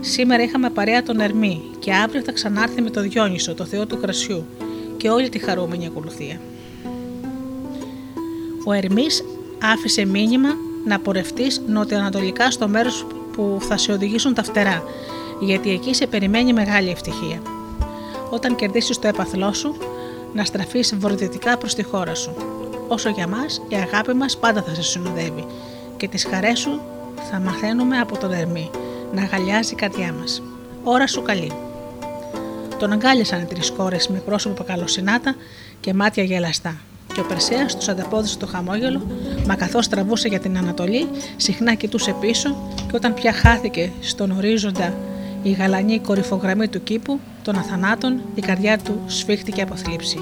Σήμερα είχαμε παρέα τον Ερμή και αύριο θα ξανάρθει με το Διόνυσο, το θεό του κρασιού, και όλη τη χαρούμενη ακολουθία. Ο Ερμής άφησε μήνυμα να πορευτείς νοτιοανατολικά στο μέρος που θα σε οδηγήσουν τα φτερά, γιατί εκεί σε περιμένει μεγάλη ευτυχία. Όταν κερδίσεις το έπαθλό σου, να στραφείς βορειοδυτικά προς τη χώρα σου. Όσο για μας, η αγάπη μας πάντα θα σε συνοδεύει και τις χαρές σου θα μαθαίνουμε από τον Ερμή να αγκαλιάζει η καρδιά μας. Ώρα σου καλή. Τον αγκάλιασαν οι τρεις κόρες με πρόσωπο καλοσυνάτα και μάτια γελαστά και ο Περσέας τους ανταπόδεισε το χαμόγελο, μα καθώς τραβούσε για την Ανατολή, συχνά κοιτούσε πίσω και όταν πια χάθηκε στον ορίζοντα η γαλανή κορυφογραμμή του κήπου των αθανάτων, η καρδιά του σφίχτηκε από θλίψη.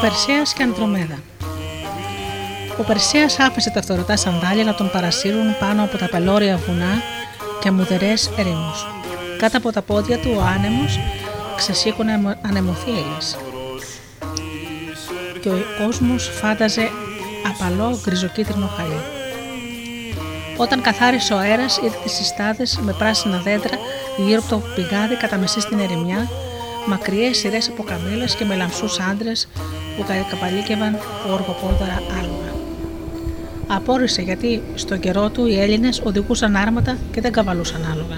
Περσέας και Ανδρομέδα Ο Περσέας άφησε τα φθορωτά σανδάλια να τον παρασύρουν πάνω από τα πελώρια βουνά και αμμουδερές ερήμους. Κάτω από τα πόδια του ο άνεμος ξεσήκωνε ανεμοθύελες και ο κόσμος φάνταζε απαλό γκριζοκίτρινο χαλί. Όταν καθάρισε ο αέρας, ήρθε τις συστάδες με πράσινα δέντρα γύρω από το πηγάδι κατά μεσή στην ερημιά, μακριές σειρές από καμίλε και με λαμψού άντρες που καπαλίκευαν οργοπόδαρα άλογα. Απόρρισε γιατί στον καιρό του οι Έλληνες οδηγούσαν άρματα και δεν καβαλούσαν άλογα.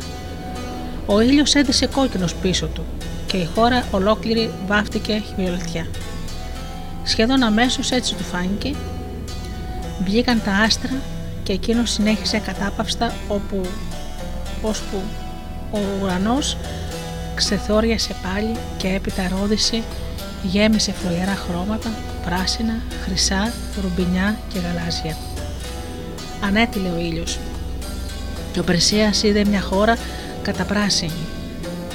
Ο ήλιος έδισε κόκκινος πίσω του και η χώρα ολόκληρη βάφτηκε χιονιολατιά. Σχεδόν αμέσως έτσι του φάνηκε, βγήκαν τα άστρα και εκείνο συνέχισε κατάπαυστα όπου ώσπου ο ουρανός ξεθόριασε πάλι και έπειτα ρόδισε, γέμισε φλογερά χρώματα, πράσινα, χρυσά, ρουμπινιά και γαλάζια. Ανέτειλε ο ήλιος και ο Περσίας είδε μια χώρα καταπράσινη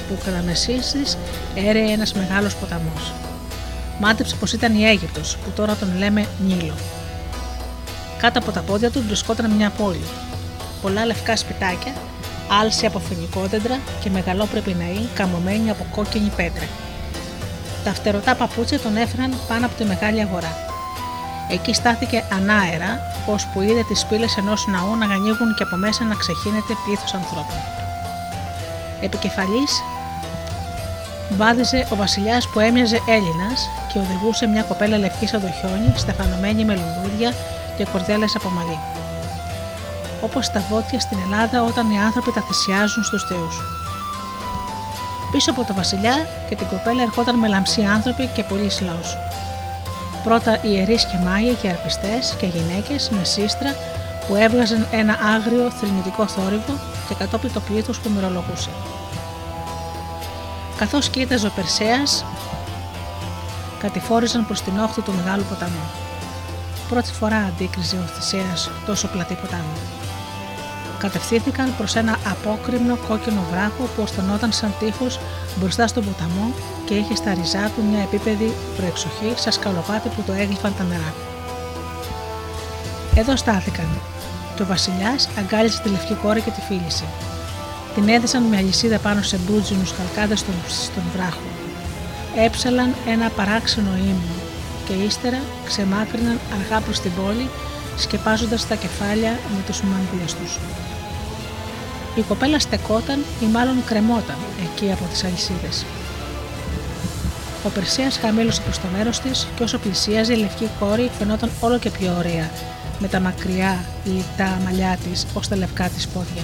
που κατά μεσής της έρεε ένας μεγάλος ποταμός. Μάτεψε πως ήταν η Αίγυπτος που τώρα τον λέμε Νίλο. Κάτω από τα πόδια του βρισκόταν μια πόλη. Πολλά λευκά σπιτάκια, άλση από φοινικόδεντρα και μεγαλόπρεποι ναοί καμωμένοι από κόκκινη πέτρα. Τα φτερωτά παπούτσια τον έφεραν πάνω από τη μεγάλη αγορά. Εκεί στάθηκε ανάερα, που είδε τις πύλες ενός ναού να ανοίγουν και από μέσα να ξεχύνεται πλήθος ανθρώπων. Επικεφαλής βάδιζε ο βασιλιάς που έμοιαζε Έλληνας και οδηγούσε μια κοπέλα λευκής σαν το χιόνι, στεφανωμένη με λουλούδια και κορδέλες από μαλλί. Όπως τα βότια στην Ελλάδα όταν οι άνθρωποι τα θυσιάζουν στους θεούς. Πίσω από το βασιλιά και την κοπέλα ερχόταν με λαμψοί άνθρωποι και πολλοί λαό. Πρώτα ιερείς και μάγοι και αρπιστές και γυναίκες με σύστρα που έβγαζαν ένα άγριο θρηνητικό θόρυβο και κατόπιν το πλήθος που μυρολογούσε. Καθώς κοίταζε ο Περσέας, κατηφόριζαν προς την όχθη του μεγάλου ποταμού. Πρώτη φορά αντίκριζε ο Θησέας τόσο πλατή ποτάμι. Κατευθύνθηκαν προς ένα απόκριμνο κόκκινο βράχο που οστενόταν σαν τείχος μπροστά στον ποταμό και είχε στα ριζά του μια επίπεδη προεξοχή σαν σκαλοπάτι που το έγλυφαν τα νερά. Εδώ στάθηκαν και ο Βασιλιάς αγκάλισε τη λευκή κόρη και τη φίλησε. Την έδεσαν με αλυσίδα πάνω σε μπρούτζινους καλκάδε στον, στον βράχο. Έψαλαν ένα παράξενο ύμνο και ύστερα ξεμάκρυναν αργά προς την πόλη σκεπάζοντας τα κεφάλια με τους μανδύες τους. Η κοπέλα στεκόταν ή μάλλον κρεμόταν εκεί από τις αλυσίδες. Ο Περσέας χαμήλωσε προς το μέρος της και όσο πλησίαζε η λευκή κόρη φαινόταν όλο και πιο ωραία με τα μακριά λιτά μαλλιά της ως τα λευκά της πόδια.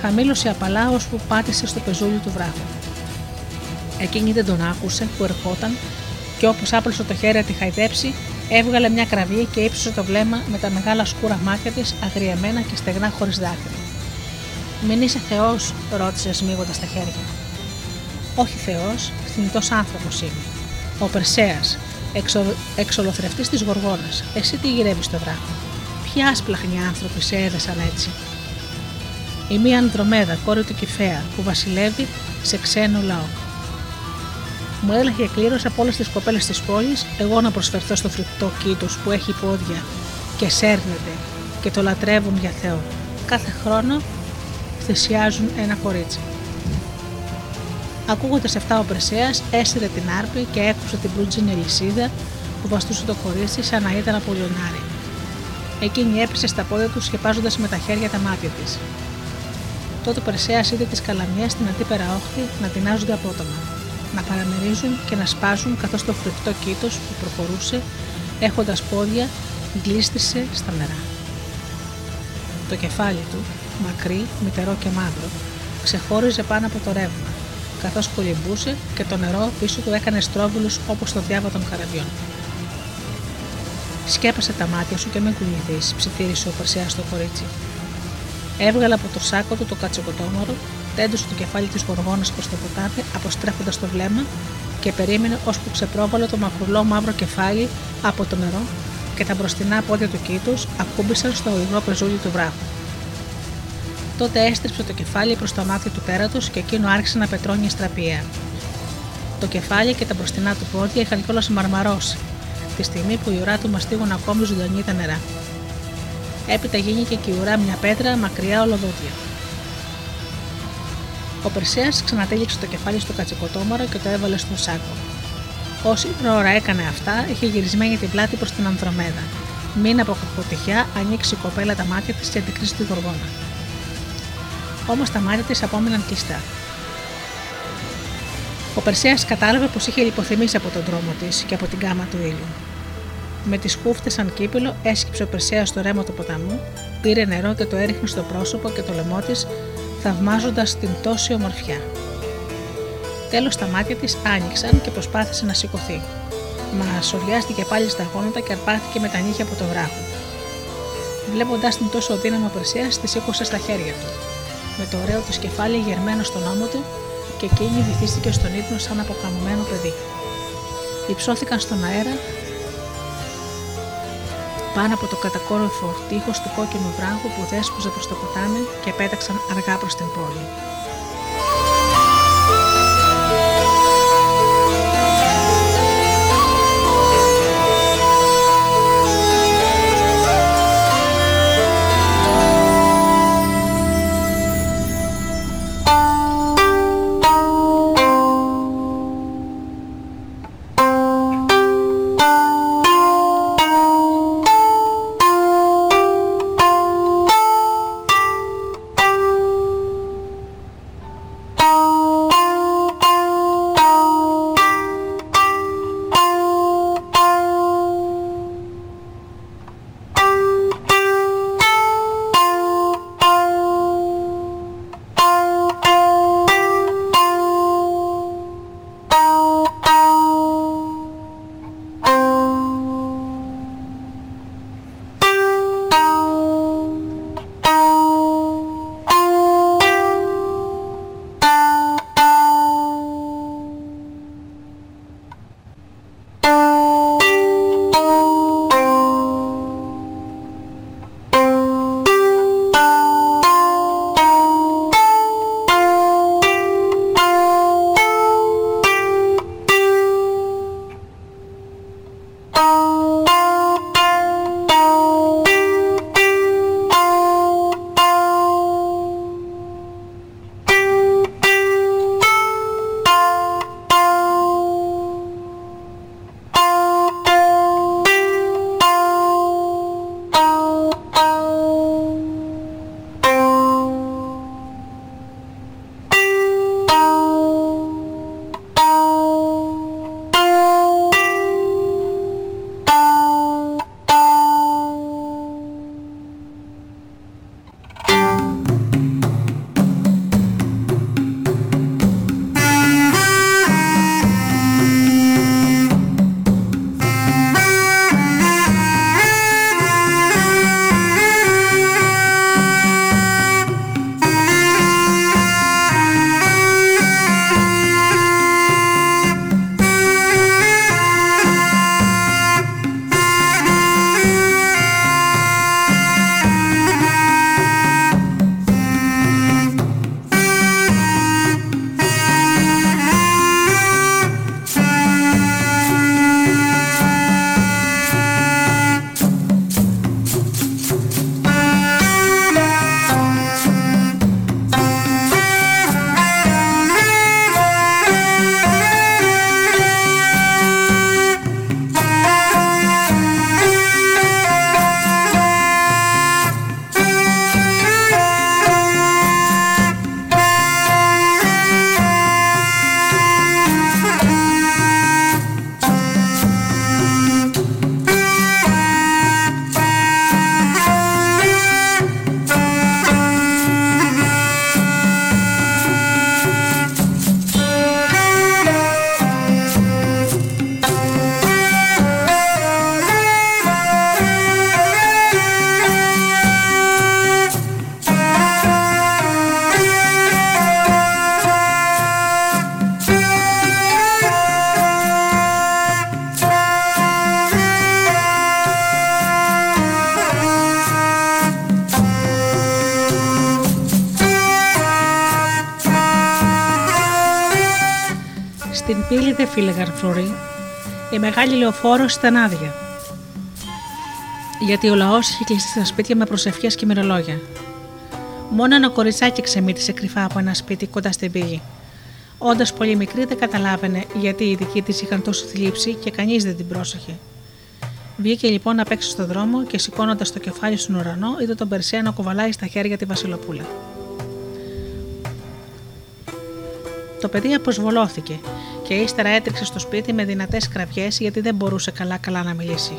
Χαμήλωσε απαλά ώσπου πάτησε στο πεζούλι του βράχου. Εκείνη δεν τον άκουσε που ερχόταν και όπως άπλωσε το χέρι να τη χαϊδέψει, έβγαλε μια κραβή και ύψωσε το βλέμμα με τα μεγάλα σκούρα μάτια της, αγριεμένα και στεγνά χωρίς δάκρυ. Μην είσαι Θεός, ρώτησες σμίγοντας τα χέρια. Όχι Θεός, θνητός άνθρωπος είμαι. Ο Περσέας, εξο, εξολοθρευτής της Γοργόνας. Εσύ τι γυρεύεις στο βράχο. Ποιοι άσπλαχνοι άνθρωποι σε έδεσαν έτσι. Η μία Ανδρομέδα, κόρη του Κιφαία, που βασιλεύει σε ξένο λαό. Μου έλεγε κλήρω από όλες τις κοπέλες της πόλης, εγώ να προσφερθώ στο φρικτό κήτος που έχει πόδια και σέρνεται και το λατρεύουν για Θεό. Κάθε χρόνο θυσιάζουν ένα κορίτσι. Ακούγοντας αυτά, ο Περσέα έσυρε την άρπη και έκουσε την πλούτζινη ελισίδα που βαστούσε το κορίτσι σαν να ήταν από λιονάρι. Εκείνη έπεσε στα πόδια του σκεπάζοντα με τα χέρια τα μάτια της. Τότε ο Περσέα είδε τις καλαμιές στην αντίπερα όχθη να τεινάζονται απότομα να παραμερίζουν και να σπάζουν καθώς το φρικτό κήτος που προχωρούσε έχοντας πόδια γλίστρισε στα νερά. Το κεφάλι του, μακρύ, μητερό και μαύρο, ξεχώριζε πάνω από το ρεύμα, καθώς κολυμπούσε και το νερό πίσω του έκανε στρόβιλους όπως το διάβα των καραβιών. Σκέπασε τα μάτια σου και μην κουνηθείς, ψιθύρισε ο Περσιά στο κορίτσι. Έβγαλε από το σάκο του το κατσοκοτόμορο τέντωσε το κεφάλι της γοργόνας προς το ποτάμι, αποστρέφοντας το βλέμμα και περίμενε ώσπου ξεπρόβαλε το μακρουλό μαύρο κεφάλι από το νερό και τα μπροστινά πόδια του κήτου ακούμπησαν στο υγρό πεζούλι του βράχου. Τότε έστριψε το κεφάλι προς τα μάτια του τέρατος και εκείνο άρχισε να πετρώνει στραπία. Το κεφάλι και τα μπροστινά του πόδια είχαν κιόλας μαρμαρώσει, τη στιγμή που η ουρά του μαστίγουν ακόμη ζωντανή τα νερά. Έπειτα γίνηκε και η ουρά μια πέτρα μακριά ολοδότια. Ο Περσέας ξανατέληξε το κεφάλι στο κατσικοτόμαρο και το έβαλε στον σάκο. Όση ώρα έκανε αυτά, είχε γυρισμένη την πλάτη προς την Ανδρομέδα. Μην από κακοτυχιά ανοίξει η κοπέλα τα μάτια της και αντικρίσεις τη γοργόνα. Όμως τα μάτια της απόμειναν κλειστά. Ο Περσέας κατάλαβε πως είχε λιποθυμήσει από τον δρόμο της και από την κάμα του ήλιου. Με τις χούφτε σαν κύπελο έσκυψε ο Περσέας στο ρέμα του ποταμού, πήρε νερό και το έριχνε στο πρόσωπο και το λαιμό της, θαυμάζοντας την τόση ομορφιά. Τέλος τα μάτια της άνοιξαν και προσπάθησε να σηκωθεί. Μας σοριάστηκε πάλι στα γόνατα και αρπάθηκε με τα νύχια από το βράχο. Βλέποντά την τόσο δύναμη Περσέα, τη σήκωσε στα χέρια του. Με το ωραίο του κεφάλι γερμένο στον ώμο του και εκείνη βυθίστηκε στον ύπνο σαν αποκαμωμένο παιδί. Υψώθηκαν στον αέρα πάνω από το κατακόρυφο τείχος του κόκκινου βράχου που δέσποζε προς το ποτάμι και πέταξαν αργά προς την πόλη. Στην πύλη δεν φύλεγαν φρουροί. Η μεγάλη λεωφόρος ήταν άδεια. Γιατί ο λαός είχε κλειστεί στα σπίτια με προσευχές και μυρολόγια. Μόνο ένα κοριτσάκι ξεμύτησε κρυφά από ένα σπίτι κοντά στην πύλη. Όντας πολύ μικρή, δεν καταλάβαινε γιατί οι δικοί της είχαν τόσο θλίψη και κανείς δεν την πρόσεχε. Βγήκε λοιπόν να παίξει στο δρόμο και σηκώνοντας το κεφάλι στον ουρανό, είδε τον Περσέα να κουβαλάει στα χέρια τη Βασιλοπούλα. Το παιδί αποσβολώθηκε και ύστερα έτρεξε στο σπίτι με δυνατές κραυγές γιατί δεν μπορούσε καλά-καλά να μιλήσει.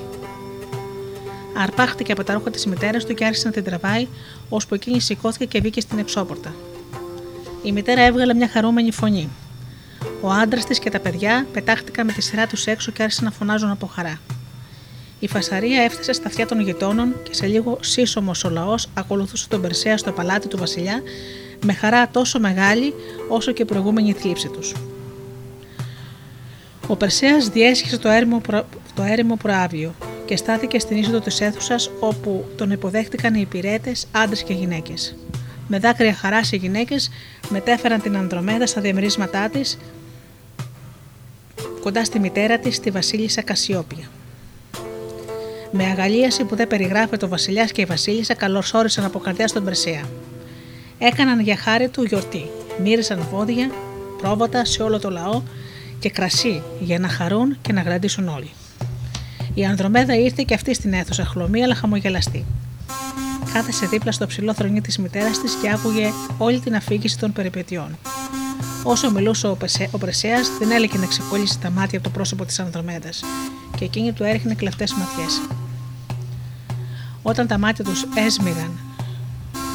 Αρπάχτηκε από τα ρούχα της μητέρας του και άρχισε να την τραβάει, ώσπου εκείνη σηκώθηκε και βγήκε στην εξώπορτα. Η μητέρα έβγαλε μια χαρούμενη φωνή. Ο άντρας της και τα παιδιά πετάχτηκαν με τη σειρά τους έξω και άρχισαν να φωνάζουν από χαρά. Η φασαρία έφτασε στα αυτιά των γειτόνων και σε λίγο σύσσωμος ο λαός ακολουθούσε τον Περσέα στο παλάτι του Βασιλιά με χαρά τόσο μεγάλη όσο και η προηγούμενη θλίψη τους. Ο Περσέας διέσχισε το έρημο, το έρημο προάβλιο και στάθηκε στην είσοδο της αίθουσας όπου τον υποδέχτηκαν οι υπηρέτες, άντρες και γυναίκες. Με δάκρυα χαράς οι γυναίκες μετέφεραν την Ανδρομέδα στα διαμερίσματά της κοντά στη μητέρα της, τη Βασίλισσα Κασιόπια. Με αγαλίαση που δεν περιγράφεται, ο Βασιλιάς και η Βασίλισσα καλωσόρισαν από καρδιά στον Περσέα. Έκαναν για χάρη του γιορτή. Μύρισαν βόδια, πρόβατα σε όλο το λαό και κρασί για να χαρούν και να γραντήσουν όλοι. Η Ανδρομέδα ήρθε και αυτή στην αίθουσα χλωμή αλλά χαμογελαστή. Κάθεσε δίπλα στο ψηλό θρονί της μητέρας της και άκουγε όλη την αφήγηση των περιπετειών. Όσο μιλούσε ο, Πεσέ, ο Πρεσέας, δεν έλεγε να ξεκόλλησε τα μάτια από το πρόσωπο της Ανδρομέδας και εκείνη του έριχνε κλεφτές ματιές. Όταν τα μάτια τους έσμιγαν,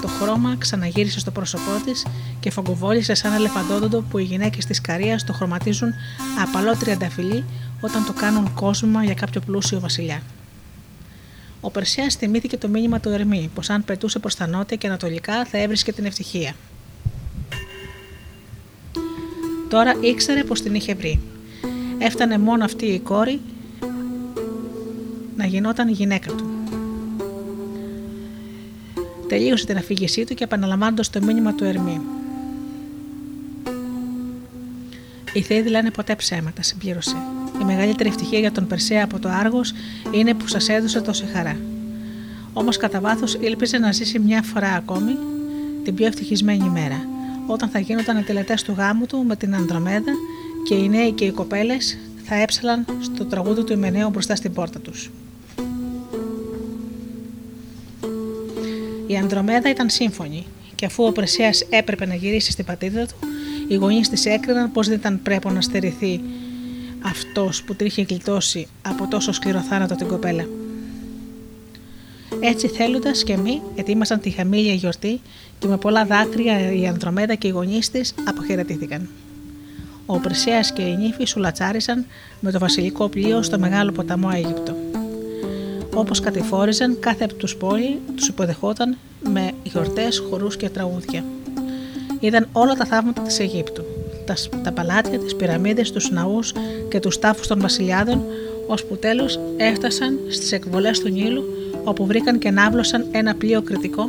το χρώμα ξαναγύρισε στο πρόσωπό της και φογκοβόλησε σαν ελεφαντόδοντο που οι γυναίκες της Καρίας το χρωματίζουν απαλό τριανταφυλλί όταν το κάνουν κόσμο για κάποιο πλούσιο βασιλιά. Ο Περσιάς θυμήθηκε το μήνυμα του Ερμή, πως αν πετούσε προς τα νότια και ανατολικά θα έβρισκε την ευτυχία. Τώρα ήξερε πως την είχε βρει. Έφτανε μόνο αυτή η κόρη να γινόταν η γυναίκα του. Τελείωσε την αφήγησή του και επαναλαμβάνοντας το μήνυμα του Ερμή. Οι Θεοί δηλαδή ποτέ ψέματα, συμπλήρωσε. Η μεγαλύτερη ευτυχία για τον Περσέα από το Άργος είναι που σας έδωσε τόση χαρά. Όμως κατά βάθος ήλπιζε να ζήσει μια φορά ακόμη την πιο ευτυχισμένη μέρα, όταν θα γίνονταν οι τελετές του γάμου του με την Ανδρομέδα και οι νέοι και οι κοπέλες θα έψαλαν στο τραγούδι του Ιμενέου μπροστά στην πόρτα τους. Η Ανδρομέδα ήταν σύμφωνη και αφού ο Πρεσέα έπρεπε να γυρίσει στην πατρίδα του, οι γονείς της έκριναν πως δεν ήταν πρέπει να στερηθεί αυτός που την είχε γλιτώσει από τόσο σκληρό θάνατο την κοπέλα. Έτσι θέλοντας και εμείς ετοίμασαν τη χαμήλια γιορτή και με πολλά δάκρυα η Ανδρομέδα και οι γονείς της αποχαιρετήθηκαν. Ο Πρεσέα και οι νύφοι σουλατσάρισαν με το βασιλικό πλοίο στο μεγάλο ποταμό Αίγυπτο. Όπως κατηφόριζαν, κάθε από τους πόλη τους υποδεχόταν με γιορτές, χορούς και τραγούδια. Είδαν όλα τα θαύματα της Αιγύπτου τας, τα παλάτια, τις πυραμίδες, τους ναούς και τους τάφους των βασιλιάδων, ώσπου τέλος έφτασαν στις εκβολές του Νείλου, όπου βρήκαν και ναύλωσαν ένα πλοίο κριτικό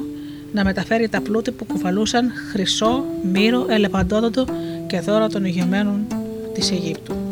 να μεταφέρει τα πλούτη που κουβαλούσαν χρυσό, μύρο, ελεφαντόδοντο και δώρα των ηγεμένων της Αιγύπτου.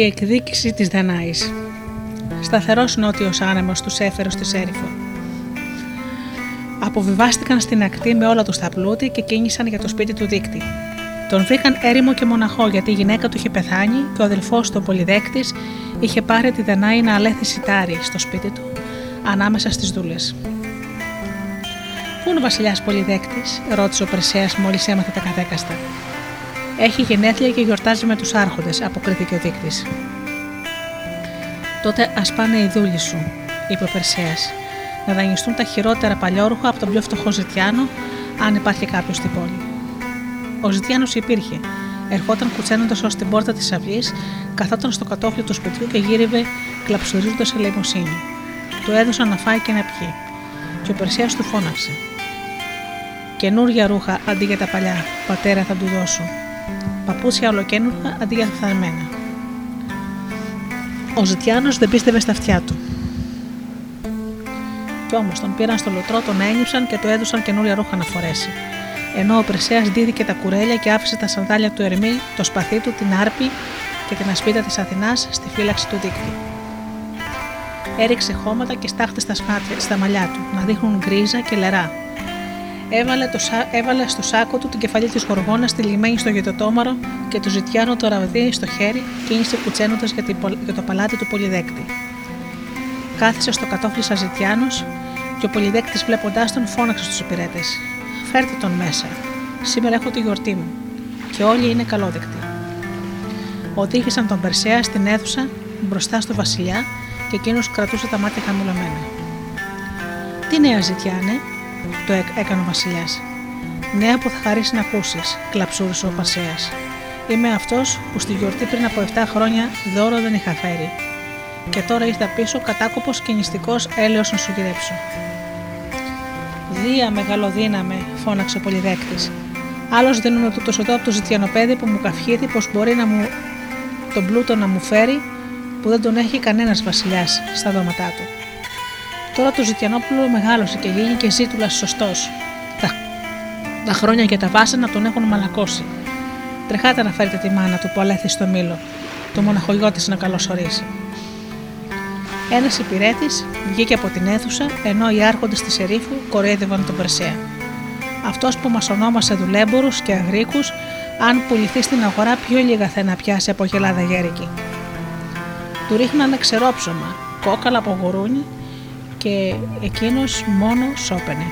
Η εκδίκηση της Δανάης. Σταθερός νότιος άνεμος τους έφερε στη Σέριφο. Αποβιβάστηκαν στην ακτή με όλα τους τα πλούτη και κίνησαν για το σπίτι του δίκτυ. Τον βρήκαν έρημο και μοναχό γιατί η γυναίκα του είχε πεθάνει και ο αδελφός του Πολυδέκτης είχε πάρει τη Δανάη να αλέθει σιτάρι στο σπίτι του, ανάμεσα στις δούλες. Πού είναι ο βασιλιάς Πολυδέκτης, ρώτησε ο Περσέας μόλις έμαθε τα κατέκαστα. Έχει γενέθλια και γιορτάζει με τους Άρχοντες, αποκρίθηκε ο δείκτης. Τότε ας πάνε οι δούλοι σου, είπε ο Περσέας, να δανειστούν τα χειρότερα παλιόρουχα από τον πιο φτωχό Ζητιάνο, αν υπάρχει κάποιος στην πόλη. Ο Ζητιάνος υπήρχε. Ερχόταν κουτσένοντας ως την πόρτα της αυλή, καθόταν στο κατόφλι του σπιτιού και γύριβε κλαψουρίζοντα ελεημοσύνη. Του έδωσαν να φάει και να πιει. Και ο Περσέας του φώναξε. Καινούρια ρούχα αντί για τα παλιά, πατέρα θα του δώσω. Παπούτσια ολοκένουργα αντί για φθαρμένα. Ο Ζητιάνος δεν πίστευε στα αυτιά του. Κι όμως τον πήραν στο λωτρό, τον ένιψαν και του έδωσαν καινούρια ρούχα να φορέσει ενώ ο Περσέας δίδηκε τα κουρέλια και άφησε τα σανδάλια του Ερμή, το σπαθί του, την άρπη και την ασπίδα της Αθηνάς στη φύλαξη του δίκτυου. Έριξε χώματα και στάχτε στα, σπάτια, στα μαλλιά του, να δείχνουν γκρίζα και λερά. Έβαλε, το, έβαλε στο σάκο του την κεφαλή της γοργόνα τυλιγμένη στο γετοτόμαρο και το ζητιάνο το ραβδί στο χέρι, κίνησε κουτσένοντα για, για το παλάτι του πολυδέκτη. Κάθισε στο κατόφλι σα ζητιάνος και ο πολυδέκτης βλέποντάς τον φώναξε στους υπηρέτες. Φέρτε τον μέσα. Σήμερα έχω τη γιορτή μου. Και όλοι είναι καλόδεκτοι. Οδήγησαν τον Περσέα στην αίθουσα μπροστά στο βασιλιά και εκείνος κρατούσε τα μάτια χαμηλωμένα. Τι νέα ζητιάνε, το έκανε ο βασιλιάς. Νέα που θα χαρίσει να ακούσεις, κλαψούρισε ο Περσέα. Είμαι αυτός που στη γιορτή πριν από 7 χρόνια δώρο δεν είχα φέρει. Και τώρα ήρθα πίσω κατάκοπος και νηστικός έλεος να σου γυρέψω. Δία μεγαλοδύναμε, φώναξε ο πολυδέκτης. Άλλος δίνουμε το σωτό από το ζητιανοπέδι που μου καυχήθη πως μπορεί να μου τον πλούτο να μου φέρει που δεν τον έχει κανένας βασιλιάς στα δώματά του. Τώρα το ζητιανόπουλο μεγάλωσε και και ζήτουλα σωστός. Τα, τα χρόνια και τα βάσανα τον έχουν μαλακώσει. Τρεχάτε να φέρετε τη μάνα του που αλέθη στο μήλο, το μοναχογιό της να καλωσορίσει. Ένας υπηρέτης βγήκε από την αίθουσα ενώ οι άρχοντες της ερήφου κορέδευαν τον Περσέα. Αυτός που μας ονόμασε δουλέμπορους και αγρίκους, αν πουληθεί στην αγορά, πιο λίγα θα να πιάσει από γελάδα γέρικη. Του ρίχνανε ξερόψωμα, κόκαλα από γουρούνι και εκείνος μόνο σώπαινε.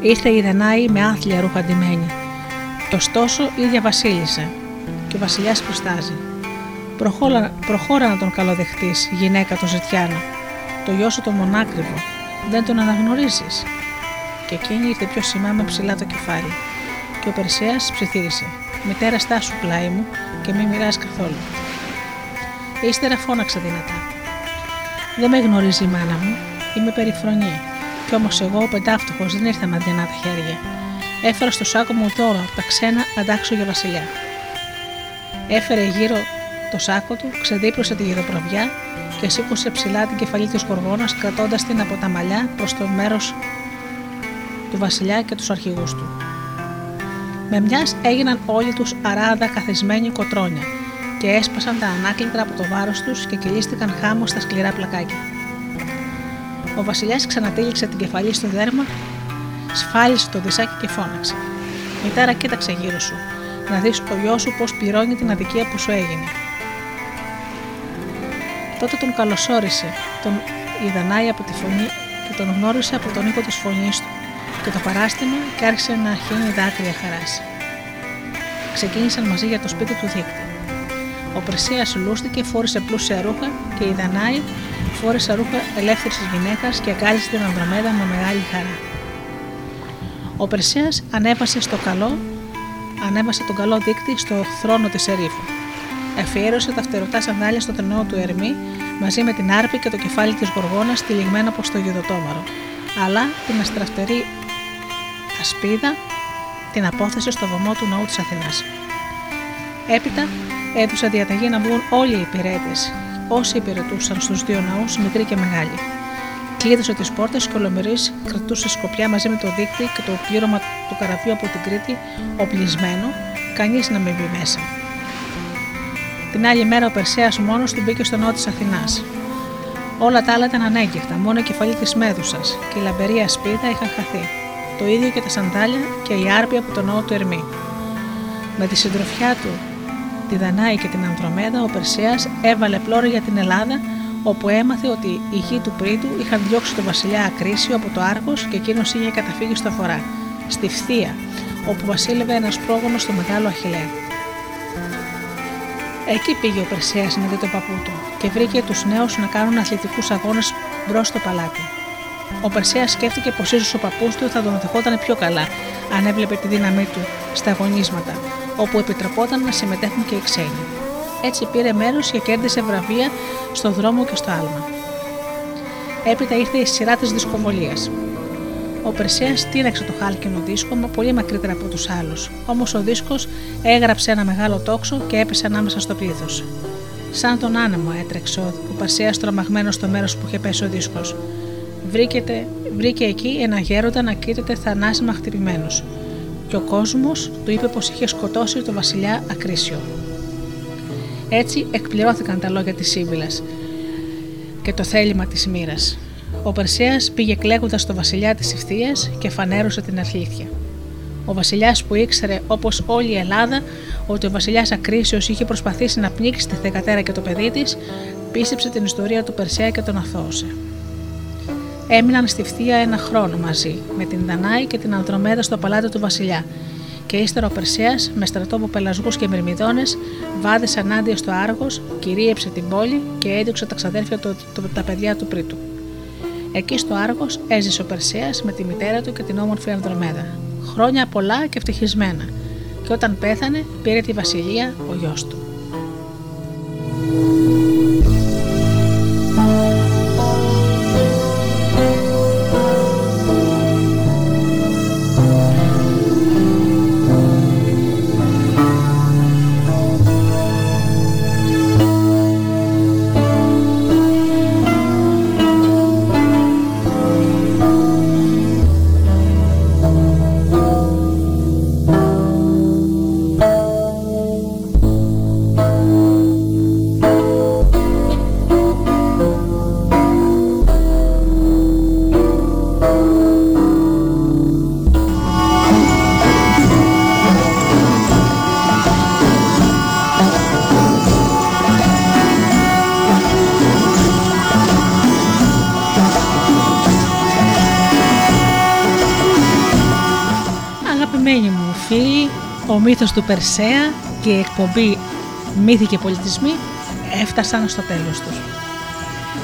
Ήρθε η Δανάη με άθλια ρούχα ντυμένη. Ωστόσο, ίδια βασίλισσα και ο βασιλιάς προστάζει. Προχώρα, προχώρα να τον καλοδεχτείς, γυναίκα του Ζητιάνου. Το γιο σου το μονάκριβο. Δεν τον αναγνωρίζεις. Και εκείνη ήρθε πιο σημά με ψηλά το κεφάλι. Και ο Περσέα ψιθύρισε. Μητέρα, στάσου πλάι μου και μην μοιράζει καθόλου. Ύστερα φώναξε δυνατά. Δεν με γνωρίζει η μάνα μου. Είμαι περιφρονή. Κι όμως εγώ, ο πεντάφτωχος, δεν ήρθα με αδυνά τα χέρια. Έφερα στο σάκο μου τώρα τα ξένα αντάξω για βασιλιά. Έφερε γύρω το σάκο του, ξεδίπλωσε τη γυροπροβιά και σήκωσε ψηλά την κεφαλή της γοργόνας, κρατώντας την από τα μαλλιά προς το μέρος του βασιλιά και τους αρχηγούς του. Με μιας έγιναν όλοι τους αράδα καθισμένοι κοτρόνια και έσπασαν τα ανάκλητρα από το βάρος τους και κυλίστηκαν χάμω στα σκληρά πλακάκια. Ο βασιλιάς ξανατήληξε την κεφαλή στο δέρμα, σφάλισε το δισάκι και φώναξε. Μητέρα, κοίταξε γύρω σου, να δεις ο γιος σου πώς πληρώνει την αδικία που σου έγινε. Τότε τον καλωσόρισε, τον Ιδανάει από τη φωνή και τον γνώρισε από τον ήχο της φωνής του και το παράστημα και άρχισε να χύνει δάκρυα χαράς. Ξεκίνησαν μαζί για το σπίτι του δίκτυ. Ο Πρεσίας λούστηκε, φόρησε πλούσια ρούχα και η Δανάη φόρησε ρούχα ελεύθερης γυναίκας και αγκάλισε την Ανδρομέδα με μεγάλη χαρά. Ο Περσέας ανέβασε στο καλό, ανέβασε τον καλό δίκτυ στο θρόνο της ερήφου. Αφιέρωσε τα φτερωτά σανδάλια στο τρενό του Ερμή μαζί με την άρπη και το κεφάλι της Γοργόνας τυλιγμένα από το γεδοτόμαρο, αλλά την αστραφτερή ασπίδα την απόθεσε στο βωμό του ναού της Αθηνάς. Έπειτα έδωσε διαταγή να βγουν όλοι οι υπηρέτες, όσοι υπηρετούσαν στους δύο ναούς, μικροί και μεγάλοι. Κλείδωσε τις πόρτες και ολομερή κρατούσε σκοπιά μαζί με το δίκτυ και το πλήρωμα του καραβιού από την Κρήτη, οπλισμένο, κανείς να μην μπει μέσα. Την άλλη μέρα ο Περσέας μόνος του μπήκε στο νότο της Αθηνάς. Όλα τα άλλα ήταν ανέγκυχτα, μόνο η κεφαλή της Μέδουσας και η λαμπερή ασπίδα είχαν χαθεί. Το ίδιο και τα σαντάλια και η άρπια από τον νόο του Ερμή. Με τη συντροφιά του, τη Δανάη και την Ανδρομέδα, ο Περσέας έβαλε πλώρη για την Ελλάδα, όπου έμαθε ότι οι γη του Πρίτου είχαν διώξει τον βασιλιά Ακρίσιο από το Άργος και εκείνος είχε καταφύγει στο Φορά, στη Φθία, όπου βασίλευε ένας πρόγονος στο μεγάλο Αχηλέα. Εκεί πήγε ο Περσέας να δει τον παππού του και βρήκε τους νέους να κάνουν αθλητικούς αγώνες μπρος στο παλάτι. Ο Περσέας σκέφτηκε πως ίσως ο παππούς του θα τον δεχόταν πιο καλά αν έβλεπε τη δύναμή του στα αγωνίσματα, όπου επιτρεπόταν να συμμετέχουν και οι ξένοι. Έτσι πήρε μέρος και κέρδισε βραβεία στο δρόμο και στο άλμα. Έπειτα ήρθε η σειρά της δυσκολίας. Ο Περσέας τίναξε το χάλκινο δίσκο πολύ μακρύτερα από τους άλλους, όμως ο δίσκος έγραψε ένα μεγάλο τόξο και έπεσε ανάμεσα στο πλήθος. Σαν τον άνεμο έτρεξε ο Περσέας τρομαγμένος στο μέρος που είχε πέσει ο δίσκος. Βρήκε εκεί ένα γέροντα να κοίταται θανάσιμα χτυπημένο. Και ο κόσμος του είπε πως είχε σκοτώσει τον βασιλιά Ακρίσιο. Έτσι εκπληρώθηκαν τα λόγια της Σύμβυλα και το θέλημα της μοίρας. Ο Περσέας πήγε κλαίγοντας στο βασιλιά της ευθείας και φανέρωσε την αλήθεια. Ο βασιλιάς που ήξερε, όπως όλη η Ελλάδα, ότι ο βασιλιάς Ακρίσιος είχε προσπαθήσει να πνίξει τη θεκατέρα και το παιδί της, πίστεψε την ιστορία του Περσέα και τον αθώωσε. Έμειναν στη φτία ένα χρόνο μαζί, με την Δανάη και την Ανδρομέδα στο παλάτι του βασιλιά, και ύστερα ο Περσέας, με στρατό από πελασγού και μυρμηδόνε, βάδισε ανάντια στο Άργος, κυρίεψε την πόλη και έδιωξε τα ξαδέρφια του, τα παιδιά του πρίτου. Εκεί στο Άργος έζησε ο Περσέας με τη μητέρα του και την όμορφη Ανδρομέδα. Χρόνια πολλά και ευτυχισμένα. Και όταν πέθανε, πήρε τη βασιλεία ο γιος του. Μύθος του Περσέα και η εκπομπή Μύθοι και Πολιτισμοί έφτασαν στο τέλος τους.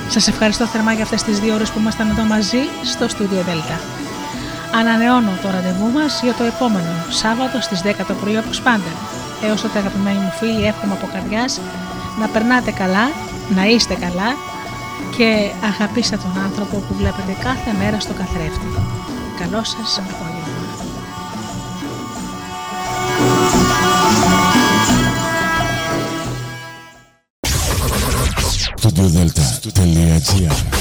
Σας ευχαριστώ θερμά για αυτές τις δύο ώρες που ήμασταν εδώ μαζί στο Studio Delta. Ανανεώνω το ραντεβού μας για το επόμενο Σάββατο στις 10 το πρωί όπως πάντα. Έως τότε αγαπημένοι μου φίλοι εύχομαι από καρδιάς να περνάτε καλά, να είστε καλά και αγαπήστε τον άνθρωπο που βλέπετε κάθε μέρα στο καθρέφτη. Καλό σας απόγευμα. Yeah.